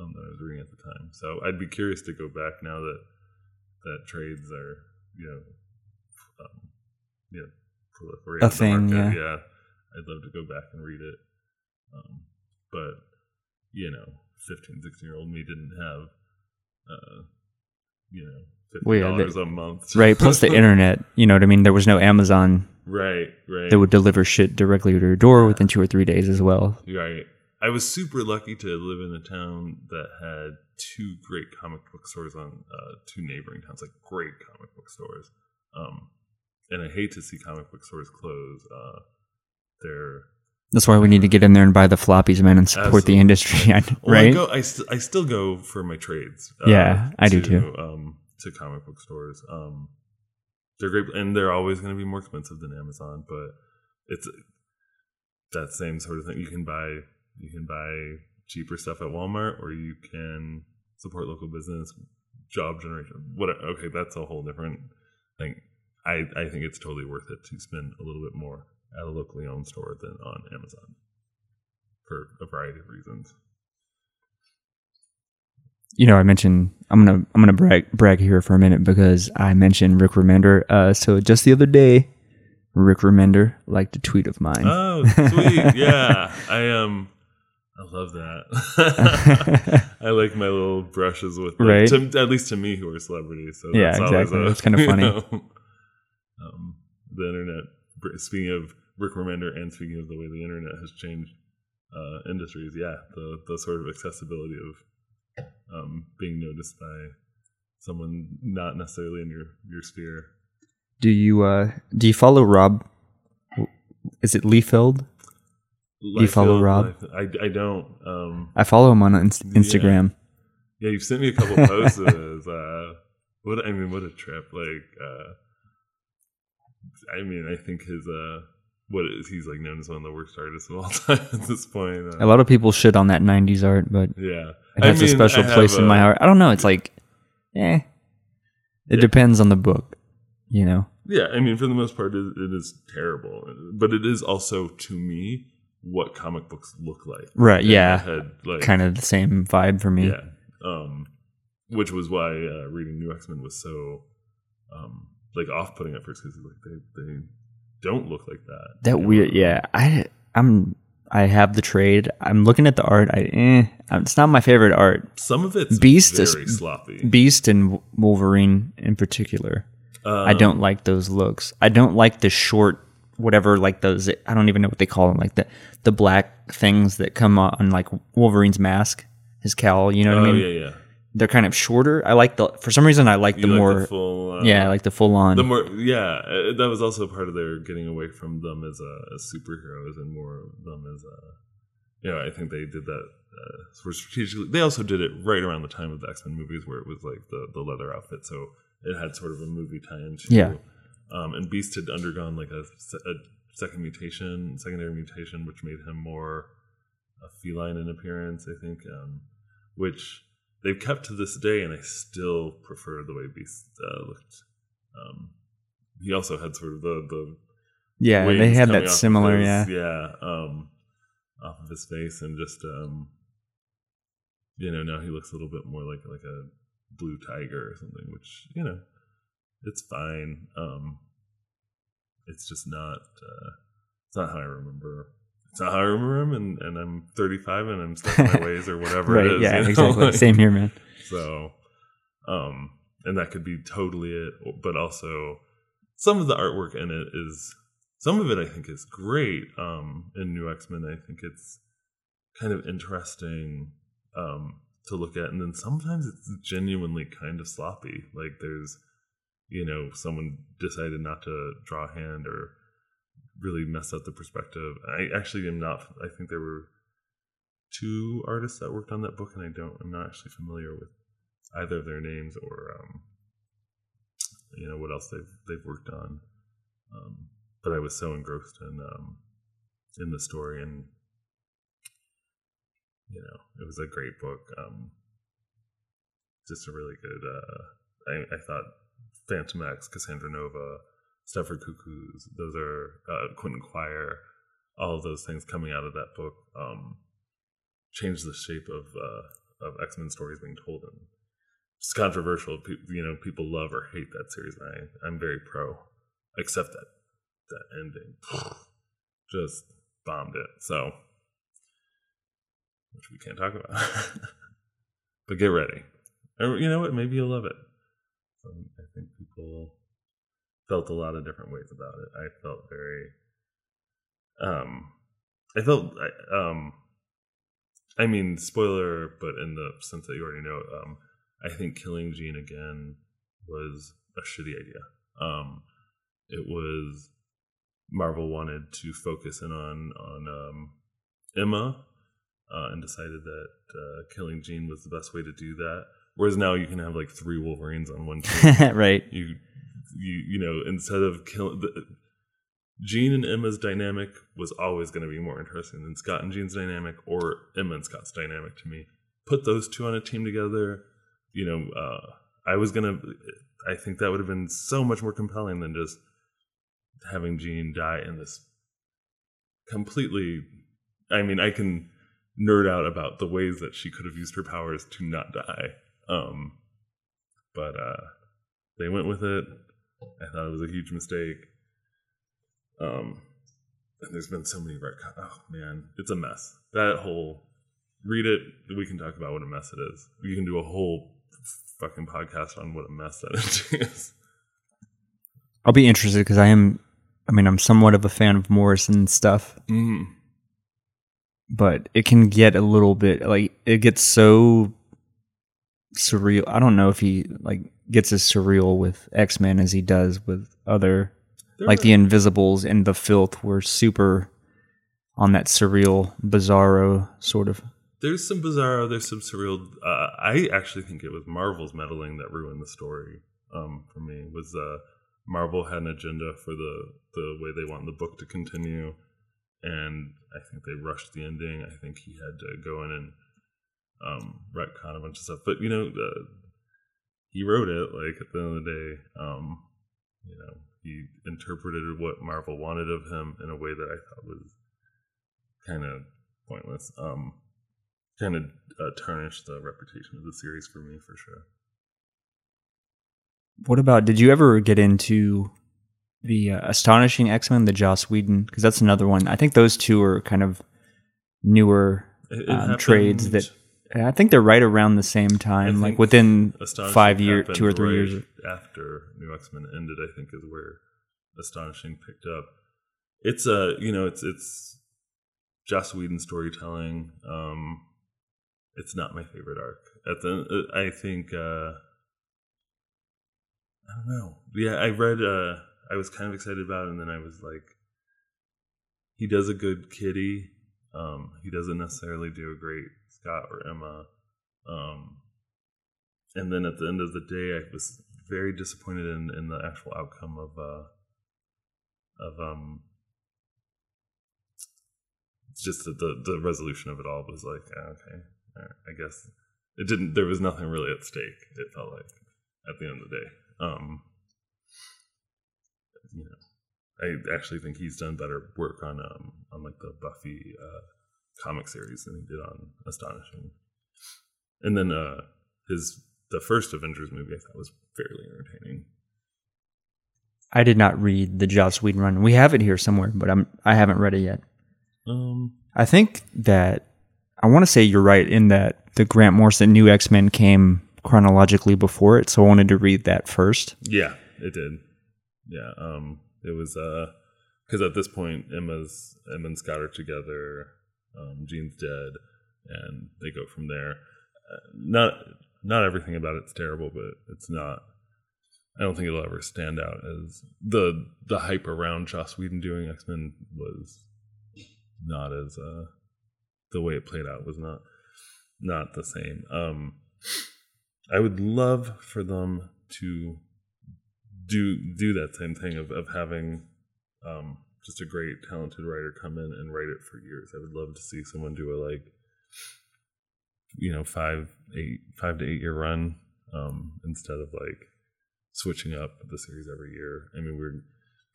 um, that I was reading at the time. So I'd be curious to go back now that that trades are, you know, um, you know, proliferate A thing, market. yeah. yeah. I'd love to go back and read it. Um, but you know, 15, 16 year old me didn't have, uh, you know, fifty Well, yeah, a month. Right. Plus the internet. You know what I mean? There was no Amazon right, right. that would deliver shit directly to your door within two or three days as well. Right. I was super lucky to live in a town that had two great comic book stores on uh, two neighboring towns, like great comic book stores. Um, and I hate to see comic book stores close. Uh, they're That's why we need to get in there and buy the floppies, man, and support the Absolutely. industry, well, I right? go. I, st- I still go for my trades. uh, Yeah, I do too. Um, to comic book stores. Um, they're great, and they're always going to be more expensive than Amazon, but it's that same sort of thing. You can buy you can buy cheaper stuff at Walmart, or you can support local business, job generation. What? Okay, that's a whole different thing. I I think it's totally worth it to spend a little bit more at a locally owned store than on Amazon for a variety of reasons. you know, I mentioned I'm gonna I'm gonna brag brag here for a minute because I mentioned Rick Remender. Uh, so just the other day, Rick Remender liked a tweet of mine. Oh, sweet. yeah. I um I love that. I like my little brushes with them, Right. to, at least to me who are celebrities. So Yeah, exactly. a- That's kinda funny. know, um, the internet. Speaking of Rick Remender, and speaking of the way the internet has changed uh, industries, yeah, the the sort of accessibility of um, being noticed by someone not necessarily in your your sphere. do you uh do you follow Rob? Is it Liefeld? Do you follow Rob? I I don't. Um, I follow him on Inst- Instagram. Yeah, you've sent me a couple posts of his. Uh, what I mean, what a trip! Like, uh, I mean, I think his uh, what is he's like known as one of the worst artists of all time at this point. A Uh, lot of people shit on that '90s art, but yeah, it has I mean, a special place in my heart. I don't know. It's like, eh. It Yeah. depends on the book, you know. Yeah, I mean, for the most part, it, it is terrible, but it is also to me what comic books look like. Right, my yeah. head, like Kind of the same vibe for me. Yeah. Um, which was why uh, reading New X Men was so um, like off putting at first because like they they don't look like that. That weird, yeah. I I'm I have the trade. I'm looking at the art. I eh, it's not my favorite art. Some of it's Beast is- very sloppy. Beast and Wolverine in particular. I Um, don't like those looks. I don't like the short whatever like those I don't even know what they call them like the the black things that come on like Wolverine's mask, his cowl, you know what Oh I mean? Oh yeah, yeah. They're kind of shorter. I like the for some reason I like the like more the full, uh, yeah, I like the full on. the more yeah. uh, That was also part of their getting away from them as a as superheroes and more of them as a. You know, I think they did that uh, sort of strategically. They also did it right around the time of the X Men movies, where it was like the the leather outfit, so it had sort of a movie tie-in. too. Yeah. Um, and Beast had undergone like a, a second mutation, secondary mutation, which made him more a feline in appearance, I think, um, which they've kept to this day, and I still prefer the way Beast uh, looked. Um, he also had sort of the the yeah, they had that similar. his- yeah, yeah, um, off of his face, and just um, you know, now he looks a little bit more like like a blue tiger or something, which you know, it's fine. Um, it's just not. Uh, it's not how I remember. It's I remember him, and, and I'm 35 and I'm stuck in my ways or whatever right. it is. yeah, you know? exactly. Like, Same here, man. so, um, and that could be totally it, but also some of the artwork in it is some of it I think is great. Um, in New X Men, I think it's kind of interesting um, to look at, and then sometimes it's genuinely kind of sloppy. Like there's, you know, someone decided not to draw a hand or really mess up the perspective. I actually am not. I think there were two artists that worked on that book, and I don't. I'm not actually familiar with either of their names or um, you know what else they've they've worked on. Um, but I was so engrossed in um, in the story, and you know it was a great book. Um, just a really good. Uh, I, I thought Fantomex, Cassandra Nova, Stepford Cuckoos. Those are uh, Quentin Quire. All those things coming out of that book um, changed the shape of uh, of X Men stories being told, and it's controversial. Pe- you know, people love or hate that series. And I I'm very pro, except that that ending just bombed it. So, which we can't talk about. but get ready. You know what? Maybe you'll love it. Um, I think people felt a lot of different ways about it. I felt very. Um, I felt. I- Um, I mean, spoiler, but in the sense that you already know, um, I think killing Jean again was a shitty idea. Um, it was Marvel wanted to focus in on on um, Emma uh, and decided that uh, killing Jean was the best way to do that. Whereas now you can have like three Wolverines on one team. right. you you you know instead of killing the Jean and Emma's dynamic was always going to be more interesting than Scott and Jean's dynamic or Emma and Scott's dynamic to me. Put those two on a team together, you know, uh, I was gonna. I think that would have been so much more compelling than just having Jean die in this completely. I mean, I can nerd out about the ways that she could have used her powers to not die. Um, but uh, they went with it. I thought it was a huge mistake. Um, and there's been so many retcon. Oh man, it's a mess. That whole read it. We can talk about what a mess it is. You can do a whole fucking podcast on what a mess that is. I'll be interested because I am. I mean, I'm somewhat of a fan of Morrison stuff, mm. but it can get a little bit like it gets so surreal. I don't know if he like gets as surreal with X Men as he does with other like the Invisibles and the Filth were super on that surreal, bizarro sort of. There's some bizarro. There's some surreal. Uh, I actually think it was Marvel's meddling that ruined the story. Um, for me, was uh, Marvel had an agenda for the the way they want the book to continue, and I think they rushed the ending. I think he had to go in and um, retcon a bunch of stuff. But you know, uh, he wrote it. Like at the end of the day, um, you know, he interpreted what Marvel wanted of him in a way that I thought was kind of pointless. Um, kind of uh, tarnished the reputation of the series for me for sure. What about? Did you ever get into the uh, Astonishing X Men, the Joss Whedon? Because that's another one. I think those two are kind of newer um, trades that. I think they're right around the same time, like within five years, two or three right years. after New X Men ended. I think is where Astonishing picked up. It's a you know it's it's Joss Whedon storytelling. Um, it's not my favorite arc. At the I think uh, I don't know. Yeah, I read. Uh, I was kind of excited about it, and then I was like, he does a good kitty. Um, he doesn't necessarily do a great Scott or Emma. Um, and then at the end of the day, I was very disappointed in, in the actual outcome of uh, of um, just the, the, the resolution of it all was like okay, I guess it didn't. There was nothing really at stake. It felt like at the end of the day. Um, you know, I actually think he's done better work on um on like the Buffy uh, comic series than he did on Astonishing. And then uh his the first Avengers movie I thought was fairly entertaining. I did not read the Joss Whedon run. We have it here somewhere, but I'm I haven't read it yet. Um, I think that I want to say you're right in that the Grant Morrison New X Men came chronologically before it, so I wanted to read that first. yeah, it did. Yeah, um, it was uh, because at this point Emma's Emma and Scott are together. Um, Jean's dead, and they go from there. Uh, not not everything about it's terrible, but it's not. I don't think it'll ever stand out as the the hype around Joss Whedon doing X Men was not as uh the way it played out was not not the same. Um I would love for them to do do that same thing of, of having um just a great talented writer come in and write it for years. I would love to see someone do a like you know five eight five to eight year run um instead of like switching up the series every year. I mean we're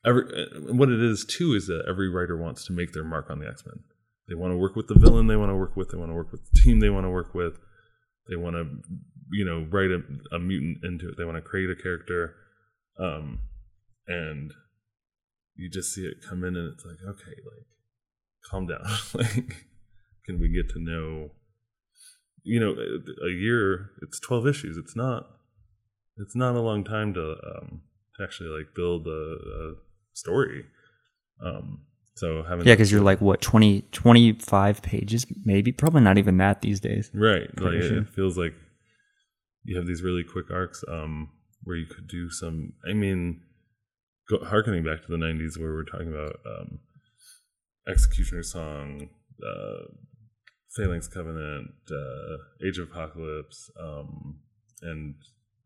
every what it is too is that every writer wants to make their mark on the X Men. They want to work with the villain they want to work with. They want to work with the team they want to work with. They want to, you know, write a, a mutant into it. They want to create a character, um, and you just see it come in, and it's like, okay, like, calm down. like, can we get to know? You know, a year. It's twelve issues. It's not. It's not a long time to um, to actually like build a, a story. Um, so having Yeah, because you're like what 20, 25 pages, maybe, probably not even that these days. right, like sure. it feels like you have these really quick arcs um, where you could do some. I mean, harkening back to the '90s where we're talking about um, X-Cutioner's Song, uh, Phalanx Covenant, uh, Age of Apocalypse, um, and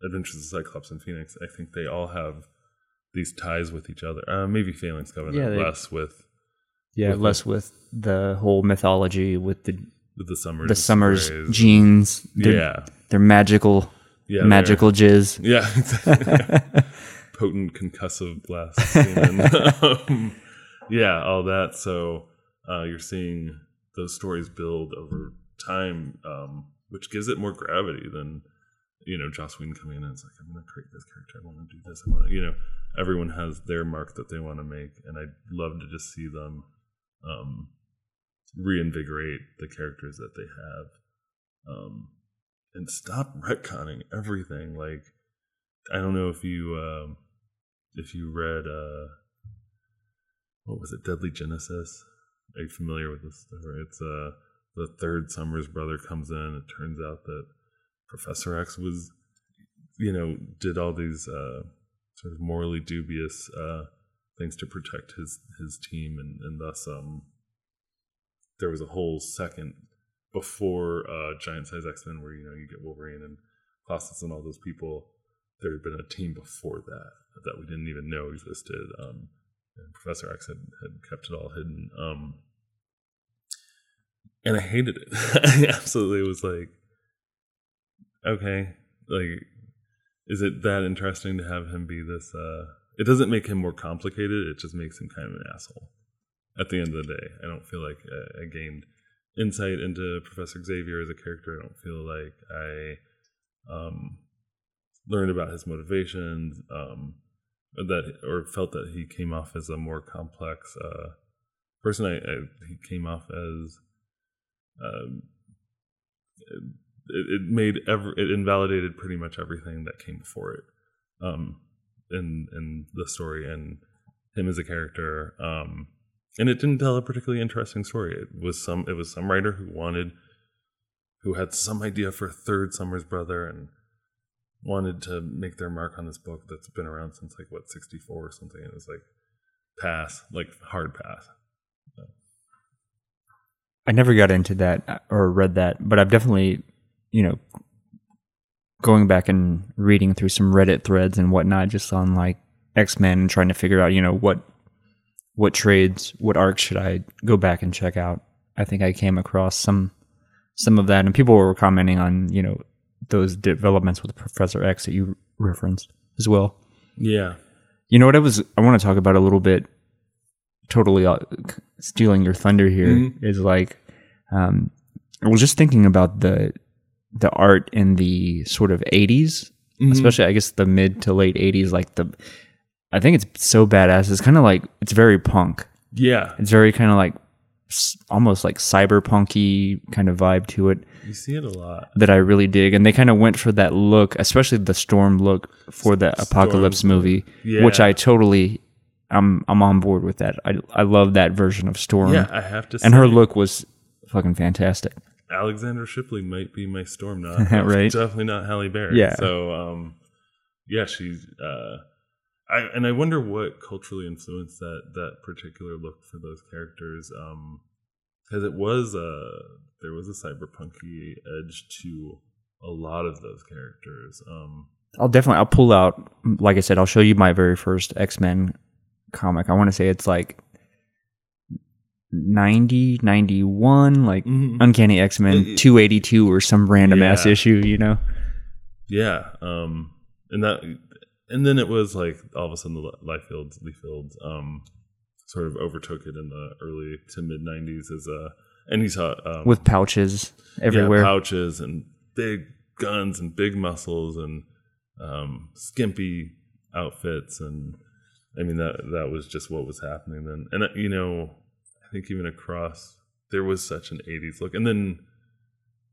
Adventures of Cyclops and Phoenix. I think they all have these ties with each other. Uh, maybe Phalanx Covenant Yeah, they- less with Yeah, With less with the whole mythology, with the with the summers. the summers genes. Their, Yeah, their magical, yeah, magical jizz. Yeah, exactly. potent concussive blast. semen. um, yeah, all that. So uh, you're seeing those stories build over time, um, which gives it more gravity than you know Joss Whedon coming in and it's like I'm going to create this character. I want to do this. I want to, you know, everyone has their mark that they want to make, and I'd love to just see them um, reinvigorate the characters that they have, um, and stop retconning everything. Like I don't know if you um, if you read uh, what was it, Deadly Genesis? Are you familiar with this? It's uh, the third Summers brother comes in. It turns out that Professor X was, you know, did all these uh, sort of morally dubious uh, things to protect his his team, and and thus um, there was a whole second before uh, Giant Size X Men where you know you get Wolverine and Colossus and all those people. There had been a team before that that we didn't even know existed. Um, and Professor X had, had kept it all hidden. Um, and I hated it. I absolutely was like, okay, like, is it that interesting to have him be this? Uh, it doesn't make him more complicated. It just makes him kind of an asshole. At the end of the day, I don't feel like I, I gained insight into Professor Xavier as a character. I don't feel like I um, learned about his motivations. Um, that or felt that he came off as a more complex uh, person. I, I he came off as um, it, it made ever it invalidated pretty much everything that came before it um, in in the story and him as a character. Um, and it didn't tell a particularly interesting story. It was some it was some writer who wanted who had some idea for a third Summers brother and wanted to make their mark on this book that's been around since like what 64 or something and it was like pass like hard pass I never got into that uh, or read that, but I've definitely, you know, going back and reading through some Reddit threads and whatnot, just on like X Men and trying to figure out, you know, what what trades, what arcs should I go back and check out. I think I came across some some of that, and people were commenting on, you know, those developments with Professor X that you referenced as well. yeah You know what I was I want to talk about a little bit. Totally uh, stealing your thunder here is like, um, I was just thinking about the the art in the sort of 80s, especially I guess the mid to late '80s. Like the, I think it's so badass. It's kind of like it's very punk. yeah It's very kind of like almost like cyberpunky kind of vibe to it you see it a lot that I really dig. And they kind of went for that look, especially the storm look for the apocalypse movie, which I totally, I'm I'm on board with that. I I love that version of Storm, yeah i have to say and her look was fucking fantastic. alexander shipley might be my storm not Right. definitely not halle berry Yeah. so um yeah she's uh I, and I wonder what culturally influenced that that particular look for those characters, because it was a there was a cyberpunky edge to a lot of those characters. Um, I'll definitely I'll pull out. Like I said, I'll show you my very first X Men comic. I want to say it's like 90, 91, like Uncanny X Men two eighty two or some random ass issue. You know. yeah, um, and that, and then it was like all of a sudden the Liefeld Liefeld um, sort of overtook it in the early to mid '90s as a, and he saw um, with pouches everywhere. Yeah, pouches and big guns and big muscles and um, skimpy outfits and I mean that that was just what was happening then. And uh, you know, I think even across there was such an '80s look, and then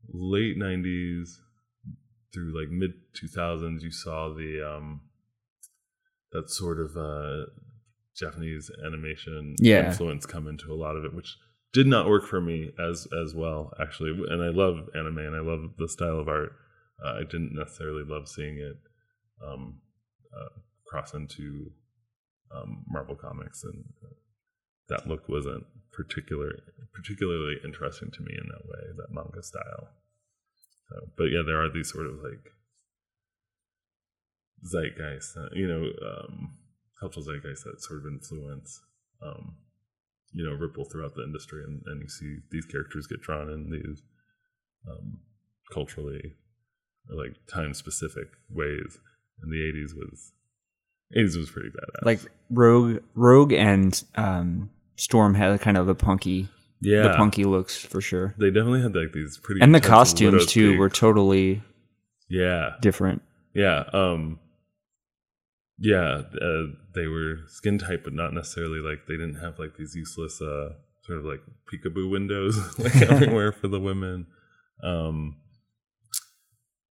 late '90s through like mid 2000s, you saw the um, that sort of uh, Japanese animation Yeah. influence come into a lot of it, which did not work for me as as well actually. And I love anime and I love the style of art. Uh, I didn't necessarily love seeing it um, uh, cross into um, Marvel comics, and uh, that look wasn't particular particularly interesting to me in that way, that manga style. So, but yeah, there are these sort of like zeitgeist, uh, you know, um, cultural zeitgeist that sort of influence, um, you know, ripple throughout the industry, and, and you see these characters get drawn in these um, culturally or like time specific ways. And the '80s was '80s was pretty badass. Like Rogue, Rogue and um, Storm had kind of the punky, yeah, the punky looks for sure, They definitely had like these pretty and the costumes too were totally yeah different. Yeah. Um yeah, uh, they were skin tight but not necessarily like they didn't have like these useless uh sort of like peekaboo windows like everywhere for the women. Um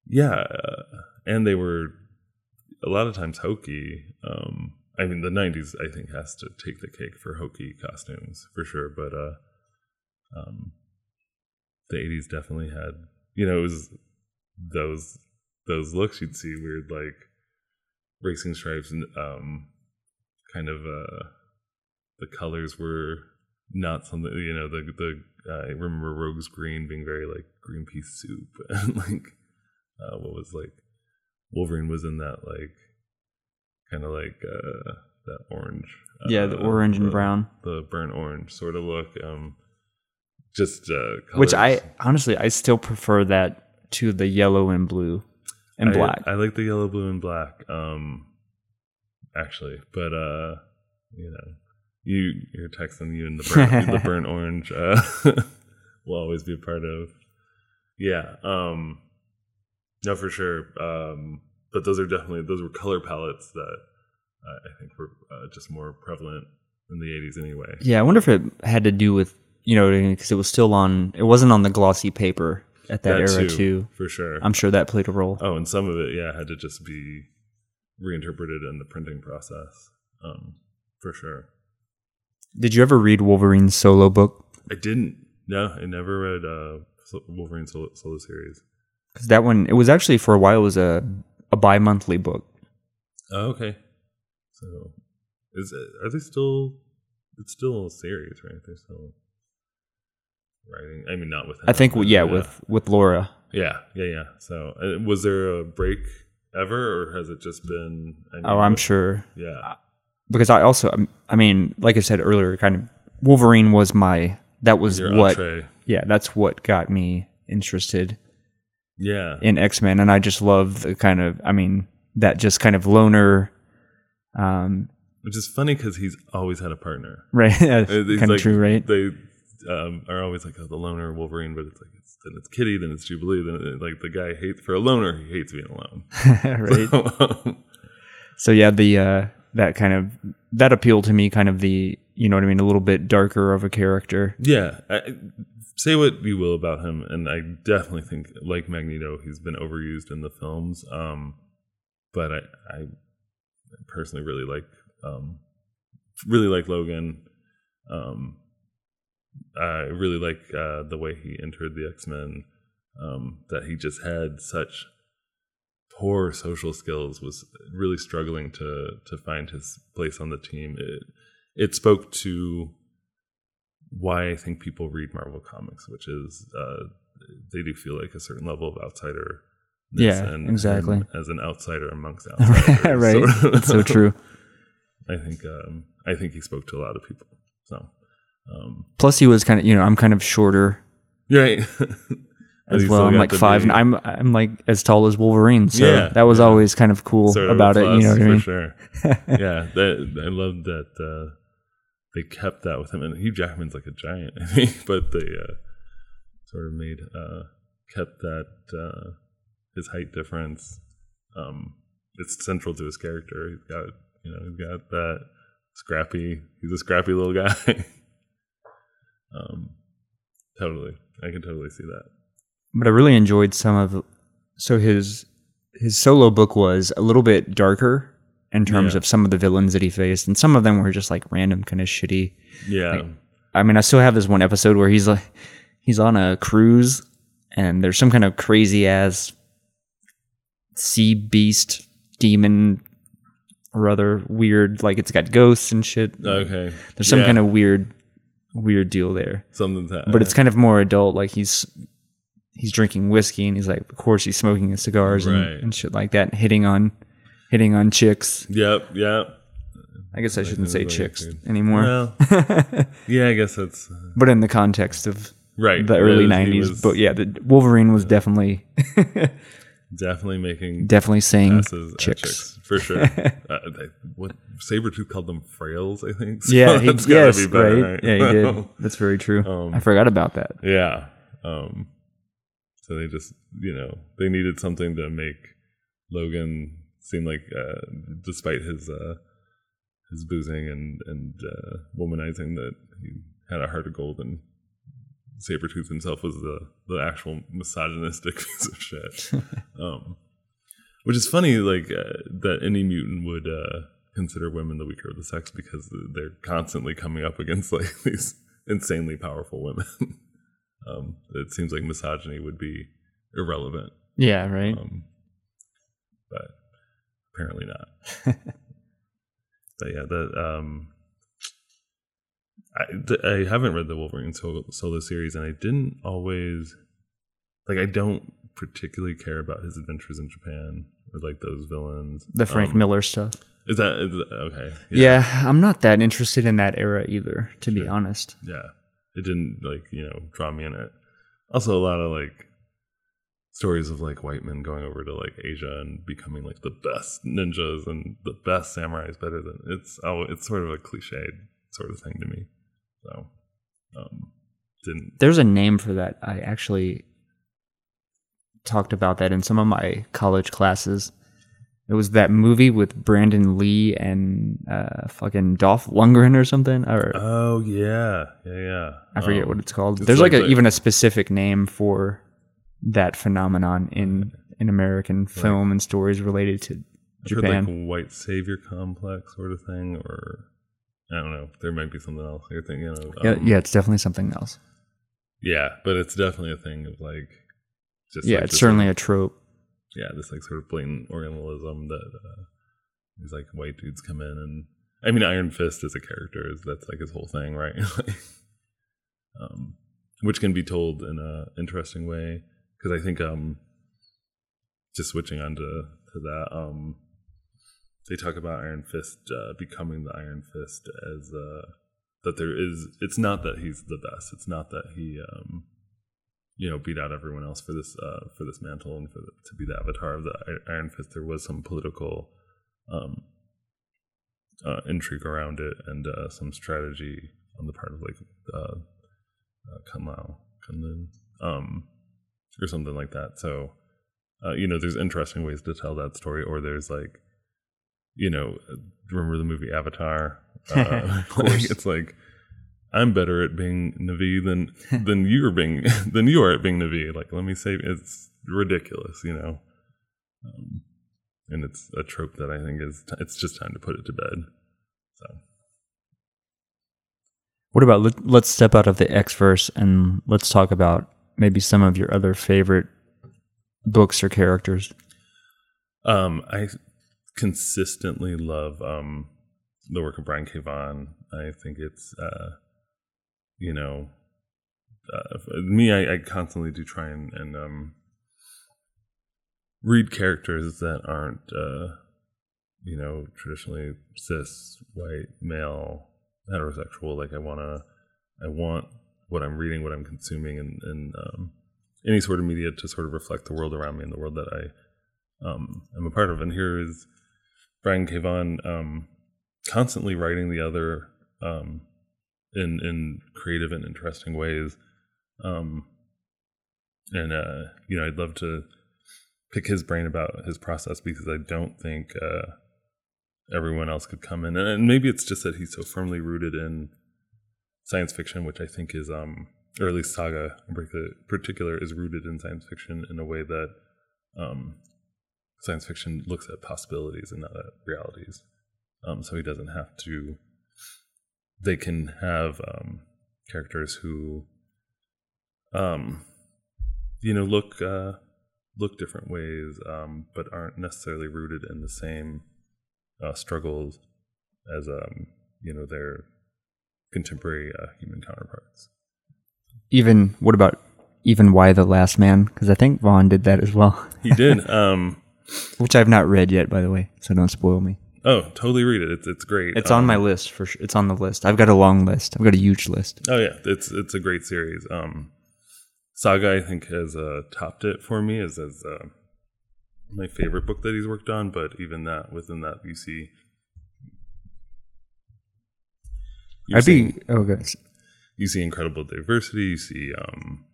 yeah, uh, and they were a lot of times hokey. Um I mean the 90s I think has to take the cake for hokey costumes for sure, but uh um the 80s definitely had you know it was those those looks you'd see weird like racing stripes and um kind of uh the colors were not something you know the the uh, I remember Rogue's green being very like green pea soup and like uh what was like Wolverine was in that like kind of like uh that orange Yeah, the uh, orange and the- brown. the burnt orange sort of look um just uh Which I honestly I still prefer that to the yellow and blue and I- black. I, like the yellow, blue, and black. Um, actually, but uh, you know, you you're texting you and the burnt, the burnt orange uh, will always be a part of. Yeah. Um, no, for sure. Um, but those are definitely those were color palettes that uh, I think were uh, just more prevalent in the '80s anyway. yeah, I wonder if it had to do with you know because it was still on. It wasn't on the glossy paper at that, era too. for sure. I'm sure that played a role. Oh, and some of it, yeah, had to just be reinterpreted in the printing process, um, for sure. Did you ever read Wolverine's solo book? I didn't. No, I never read uh, Wolverine solo, solo series. Because that one, it was actually for a while, it was a, a bi monthly book. Oh, okay. So, is it, are they still? It's still a series, right? They're still writing. I mean, not with. Him, I think, but yeah, with, with Laura. yeah, yeah, yeah. So, uh, was there a break ever, or has it just been? I mean, Oh, I'm sure. Yeah, Because I also, um, I mean, like I said earlier, kind of Wolverine was my, that was your what, entree. yeah, that's what got me interested Yeah, in X Men, and I just love the kind of, I mean, that just kind of loner, um, which is funny because he's always had a partner. right? It's kind of true, right? They um, are always like oh, the loner Wolverine, but it's like it's, then it's Kitty, then it's Jubilee, then it, like the guy hates for a loner, he hates being alone. right. So yeah, the uh, that kind of that appealed to me, kind of the you know what I mean, a little bit darker of a character. yeah, I, say what you will about him, and I definitely think like Magneto, he's been overused in the films. Um, but I, I personally really like um, really like Logan. Um, I really like uh, the way he entered the X Men. Um, that he just had such poor social skills, was really struggling to to find his place on the team. It it spoke to why I think people read Marvel comics, which is uh, they do feel like a certain level of outsider. Yeah, exactly. as an outsider amongst outsiders, right, So- that's so true. I think um, I think he spoke to a lot of people. So, um, Plus, he was kind of you know I'm kind of shorter right. as well. I'm like five, be and I'm I'm like as tall as Wolverine. So Yeah, that was yeah. always kind of cool sort of a about it. You know what I mean? Sure. yeah, that, I love that uh, they kept that with him. And Hugh Jackman's like a giant, I think, but they uh, sort of made uh, kept that uh, his height difference. Um, it's central to his character. He's got you know he's got that scrappy. He's a scrappy little guy. Um, totally, I can totally see that. But I really enjoyed some of. So his his solo book was a little bit darker in terms Yeah. of some of the villains that he faced, and some of them were just like random, kind of shitty. Yeah, I mean, I still have this one episode where he's like, he's on a cruise, and there's some kind of crazy ass sea beast demon or other weird, like it's got ghosts and shit. okay. There's some Yeah, kind of weird, weird deal there, something that, but it's kind of more adult. Like he's he's drinking whiskey, and he's like, of course, he's smoking his cigars and, Right. and shit like that, and hitting on hitting on chicks. Yep, yep. I guess I shouldn't say like, chicks dude. anymore, Well, yeah, I guess that's uh, but in the context of right. the early He '90s. was But yeah, the Wolverine was definitely definitely making definitely saying chicks. chicks for sure. uh, they, what Sabretooth called them frails, I think. So Yeah, he, that's yes, be better, right? Yeah, he did. That's very true. Um, I forgot about that. yeah. Um, so they just, you know, they needed something to make Logan seem like, uh, despite his uh, his boozing and and uh, womanizing, that he had a heart of gold and. Sabretooth himself was the, the actual misogynistic piece of shit. um, which is funny, like uh, that any mutant would uh, consider women the weaker of the sex because they're constantly coming up against like these insanely powerful women. um, it seems like misogyny would be irrelevant, Yeah, right. um, but apparently not. but yeah, that um, I, th- I haven't read the Wolverine solo, solo series, and I didn't always like. I don't particularly care about his adventures in Japan like those villains. the Frank Um, Miller stuff. is that is that- okay? Yeah. I'm not that interested in that era either, to be honest. yeah. It didn't like you know draw me in it. Also, a lot of like stories of like white men going over to like Asia and becoming like the best ninjas and the best samurais, better than it's. Oh, it's sort of a cliched sort of thing to me. So, um, didn't There's a name for that. I actually talked about that in some of my college classes. It was that movie with Brandon Lee and uh, fucking Dolph Lundgren or something. Or Oh yeah, yeah, yeah. I forget Um, what it's called. it's There's like, like a, even a specific name for that phenomenon in in American film and stories related to Japan. like white savior complex sort of thing, or I don't know. There might be something else you're thinking of. yeah, Um, yeah, it's definitely something else. Yeah, but it's definitely a thing of like just yeah, like it's certainly of, a trope. Yeah, this like sort of blatant Orientalism that uh, these like white dudes come in and I mean Iron Fist is a character that's like his whole thing, right? um, which can be told in a interesting way because I think um, just switching on to, to that um, they talk about Iron Fist uh, becoming the Iron Fist as uh, that there is. It's not that he's the best. It's not that he, um, you know, beat out everyone else for this uh, for this mantle and for the, to be the avatar of the Iron Fist. There was some political um, uh, intrigue around it and uh, some strategy on the part of like uh, uh, Kunlun, um, or something like that. So, uh, you know, there's interesting ways to tell that story, or there's like you know, remember the movie Avatar? Uh, like, it's like I'm better at being Na'vi than than you are being than you are at being Na'vi. Like, let me say, it's ridiculous, you know. Um, and it's a trope that I think is t- it's just time to put it to bed. So, what about let, let's step out of the X verse and let's talk about maybe some of your other favorite books or characters. Um, I consistently love um, the work of Brian K. Vaughan. I think it's, uh, you know, uh, me, I, I, constantly do try and, and um, read characters that aren't, uh, you know, traditionally cis, white, male, heterosexual. Like I want to, I want what I'm reading, what I'm consuming, and, and um, any sort of media to sort of reflect the world around me and the world that I um, am a part of. And here is Brian K. Vaughan um, constantly writing the other um, in in creative and interesting ways. Um, and uh, you know, I'd love to pick his brain about his process because I don't think uh, everyone else could come in, and maybe it's just that he's so firmly rooted in science fiction, which I think is, um, or at least Saga in particular, is rooted in science fiction in a way that um, science fiction looks at possibilities and not at realities. Um, so he doesn't have to. They can have um, characters who, um, you know, look uh, look different ways, um, but aren't necessarily rooted in the same uh, struggles as um, you know their contemporary uh, human counterparts. Even what about even Y the Last Man? Because I think Vaughan did that as well. he did. Um, which I've not read yet, by the way, so don't spoil me. Oh, totally read it. It's it's great. It's um, on my list for sure. It's on the list. I've got a long list. I've got a huge list. Oh yeah, it's it's a great series. Um, Saga, I think, has uh, topped it for me as as uh, my favorite book that he's worked on. But even that, within that, you see. I'd seeing, be oh, good. You see incredible diversity. You see um,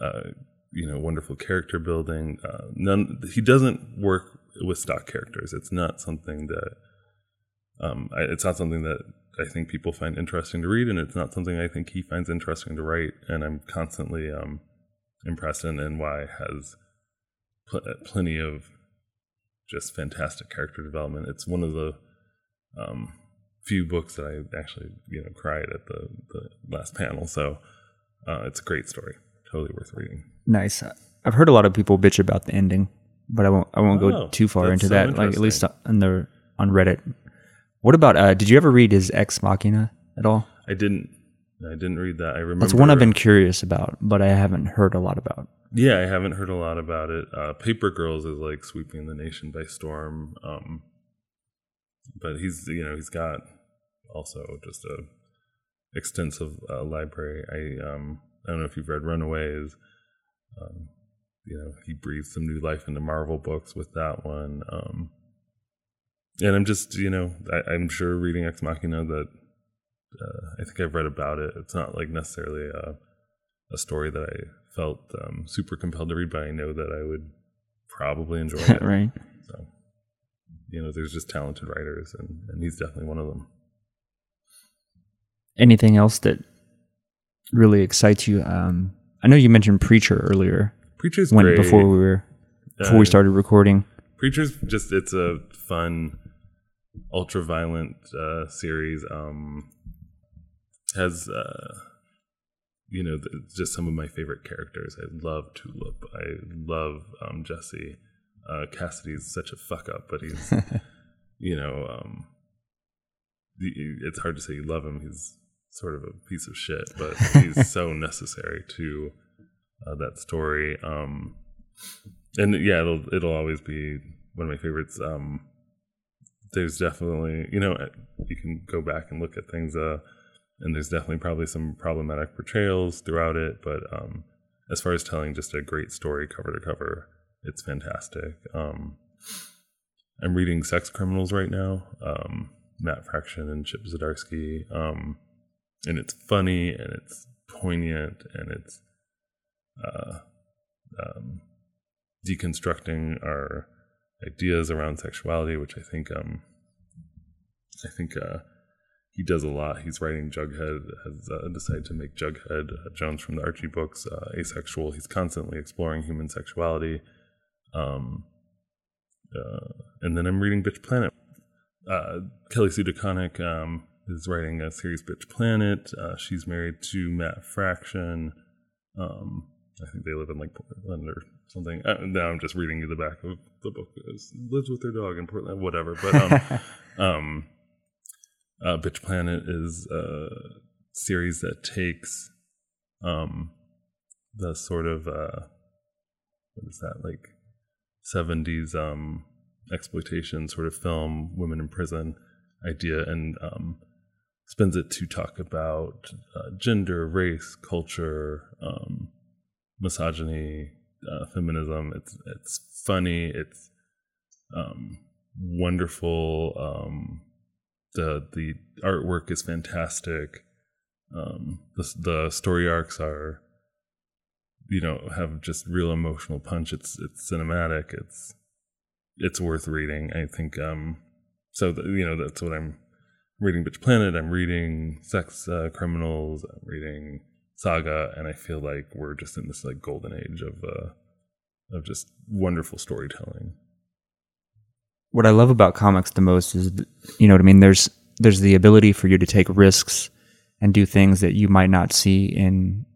uh, you know wonderful character building. Uh, none he doesn't work with stock characters. It's not something that um, I, it's not something that I think people find interesting to read, and it's not something I think he finds interesting to write. And I'm constantly um, impressed, and, and Y has pl- plenty of just fantastic character development. It's one of the um, few books that I actually you know cried at the the last panel. So uh, it's a great story, totally worth reading. Nice. I've heard a lot of people bitch about the ending, but I won't. I won't oh, go too far into so that. Like at least on the on Reddit. What about? uh Did you ever read his Ex Machina at all? I didn't. I didn't read that. I remember. That's one I've been curious about, but I haven't heard a lot about. Yeah, I haven't heard a lot about it. Uh, Paper Girls is like sweeping the nation by storm. Um, but he's you know he's got also just a extensive uh, library. I um I don't know if you've read Runaways. Um, you know, he breathed some new life into Marvel books with that one. Um, and I'm just, you know, I, am sure reading Ex Machina that uh, I think I've read about it. It's not like necessarily a, a story that I felt um, super compelled to read, but I know that I would probably enjoy it. right. So, you know, there's just talented writers, and, and he's definitely one of them. Anything else that really excites you? Um, I know you mentioned Preacher earlier. Preacher's when great. before we were before uh, we started recording. Preacher's just it's a fun, ultra violent uh, series. Um, has uh, you know, the, just some of my favorite characters. I love Tulip. I love um, Jesse. Uh, Cassidy's such a fuck up, but he's, you know, um, the, it's hard to say you love him. He's sort of a piece of shit, but he's so necessary to uh, that story. Um, and yeah, it'll it'll always be one of my favorites. Um, there's definitely, you know, you can go back and look at things. Uh, and there's definitely probably some problematic portrayals throughout it. But um, as far as telling just a great story cover to cover, it's fantastic. Um, I'm reading Sex Criminals right now, um, Matt Fraction and Chip Zdarsky, um, and it's funny and it's poignant and it's uh, um, deconstructing our ideas around sexuality, which I think um, I think uh, he does a lot. He's writing Jughead, has uh, decided to make Jughead uh, Jones from the Archie books uh, asexual. He's constantly exploring human sexuality. Um, uh, and then I'm reading Bitch Planet. Kelly Sue DeConnick um, is writing a series, Bitch Planet. She's married to Matt Fraction. Um, I think they live in like Portland or something. now I'm just reading you the back of the book. Lives with their dog in Portland, whatever. But um, um uh, Bitch Planet is a series that takes um, the sort of uh, what is that like 70s um, exploitation sort of film, women in prison idea, and um, spends it to talk about uh, gender, race, culture, um, misogyny, uh, feminism. It's it's funny. It's um, wonderful. Um, the the artwork is fantastic. Um, the the story arcs are, you know, have just real emotional punch. It's it's cinematic. It's it's worth reading. I think. Um, so the, you know that's what I'm reading. Bitch Planet. I'm reading Sex uh, Criminals. I'm reading Saga, and I feel like we're just in this like golden age of uh, of just wonderful storytelling what I love about comics the most is, you know what I mean? There's, there's the ability for you to take risks and do things that you might not see in,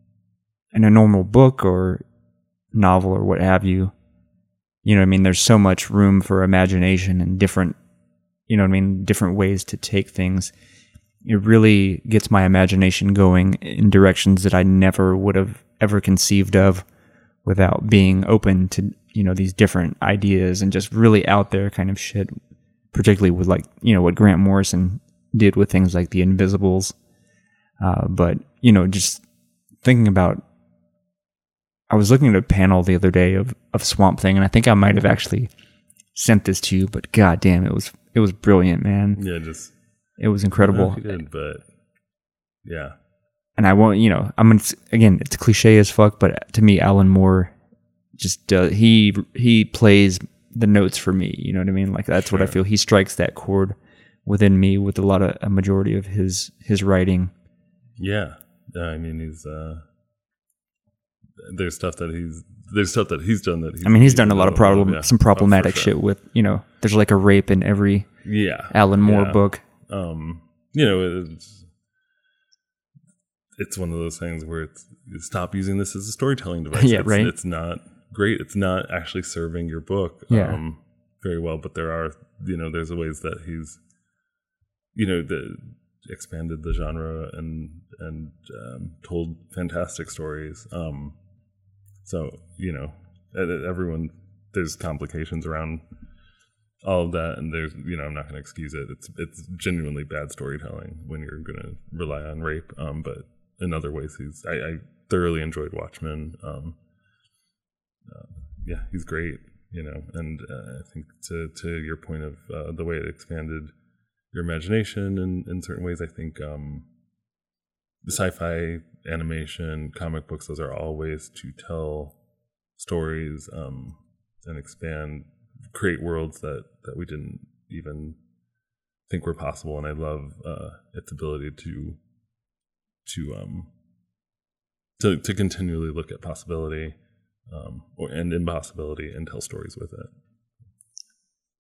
in a normal book or novel or what have you. You know what I mean? There's so much room for imagination and different, you know what I mean? Different ways to take things. It really gets my imagination going in directions that I never would have ever conceived of without being open to you know these different ideas and just really out there kind of shit particularly with like you know what grant morrison did with things like the invisibles. Uh, but you know just thinking about i was looking at a panel the other day of, of swamp thing and i think i might have actually sent this to you but god damn it was it was brilliant man. Yeah just it was incredible did, but yeah and i won't you know i'm gonna again it's cliche as fuck but to me alan moore just uh, he he plays the notes for me. You know what I mean? Like that's sure. what I feel. He strikes that chord within me with a lot of a majority of his his writing. Yeah, yeah. I mean, he's uh, there's stuff that he's there's stuff that he's done that. He's, I mean, he's, done a lot of problem yeah. some problematic oh, sure. shit with you know. There's like a rape in every yeah Alan Moore yeah. book. Um, you know, it's it's one of those things where it's stop using this as a storytelling device. yeah, it's, right. It's not great. It's not actually serving your book yeah. um, very well, but there are, you know, there's ways that he's, you know, the, expanded the genre and and um, told fantastic stories. Um, so you know, everyone there's complications around all of that, and there's you know I'm not going to excuse it. It's it's genuinely bad storytelling when you're going to rely on rape. Um, but in other ways, he's I, I thoroughly enjoyed Watchmen. Um, uh, yeah, he's great, you know. And uh, I think to to your point of uh, the way it expanded your imagination in, in certain ways, I think um, sci-fi animation, comic books, those are all ways to tell stories um, and expand, create worlds that that we didn't even think were possible. And I love uh, its ability to to um to to continually look at possibility um, or and impossibility and tell stories with it.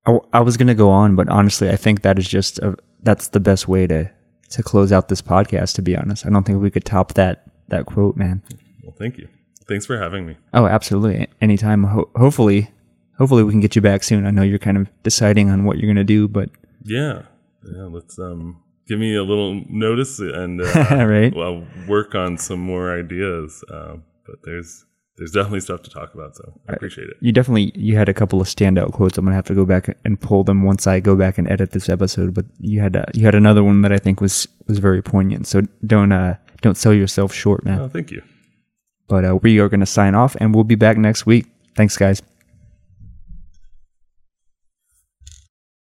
I, I was going to go on, but honestly, I think that is just a, that's the best way to to close out this podcast. To be honest, I don't think we could top that that quote, man. Well, thank you. Thanks for having me. Oh, absolutely. Anytime. Ho- hopefully, hopefully we can get you back soon. I know you're kind of deciding on what you're gonna do, but Yeah, yeah. Let's um give me a little notice, and uh, Right. I'll work on some more ideas. Uh, but there's there's definitely stuff to talk about, so I appreciate it. you definitely you had a couple of standout quotes. I'm gonna have to go back and pull them once I go back and edit this episode. But you had uh, you had another one that I think was was very poignant. So don't uh don't sell yourself short, man. Oh, thank you. But uh, we are gonna sign off, and we'll be back next week. Thanks, guys.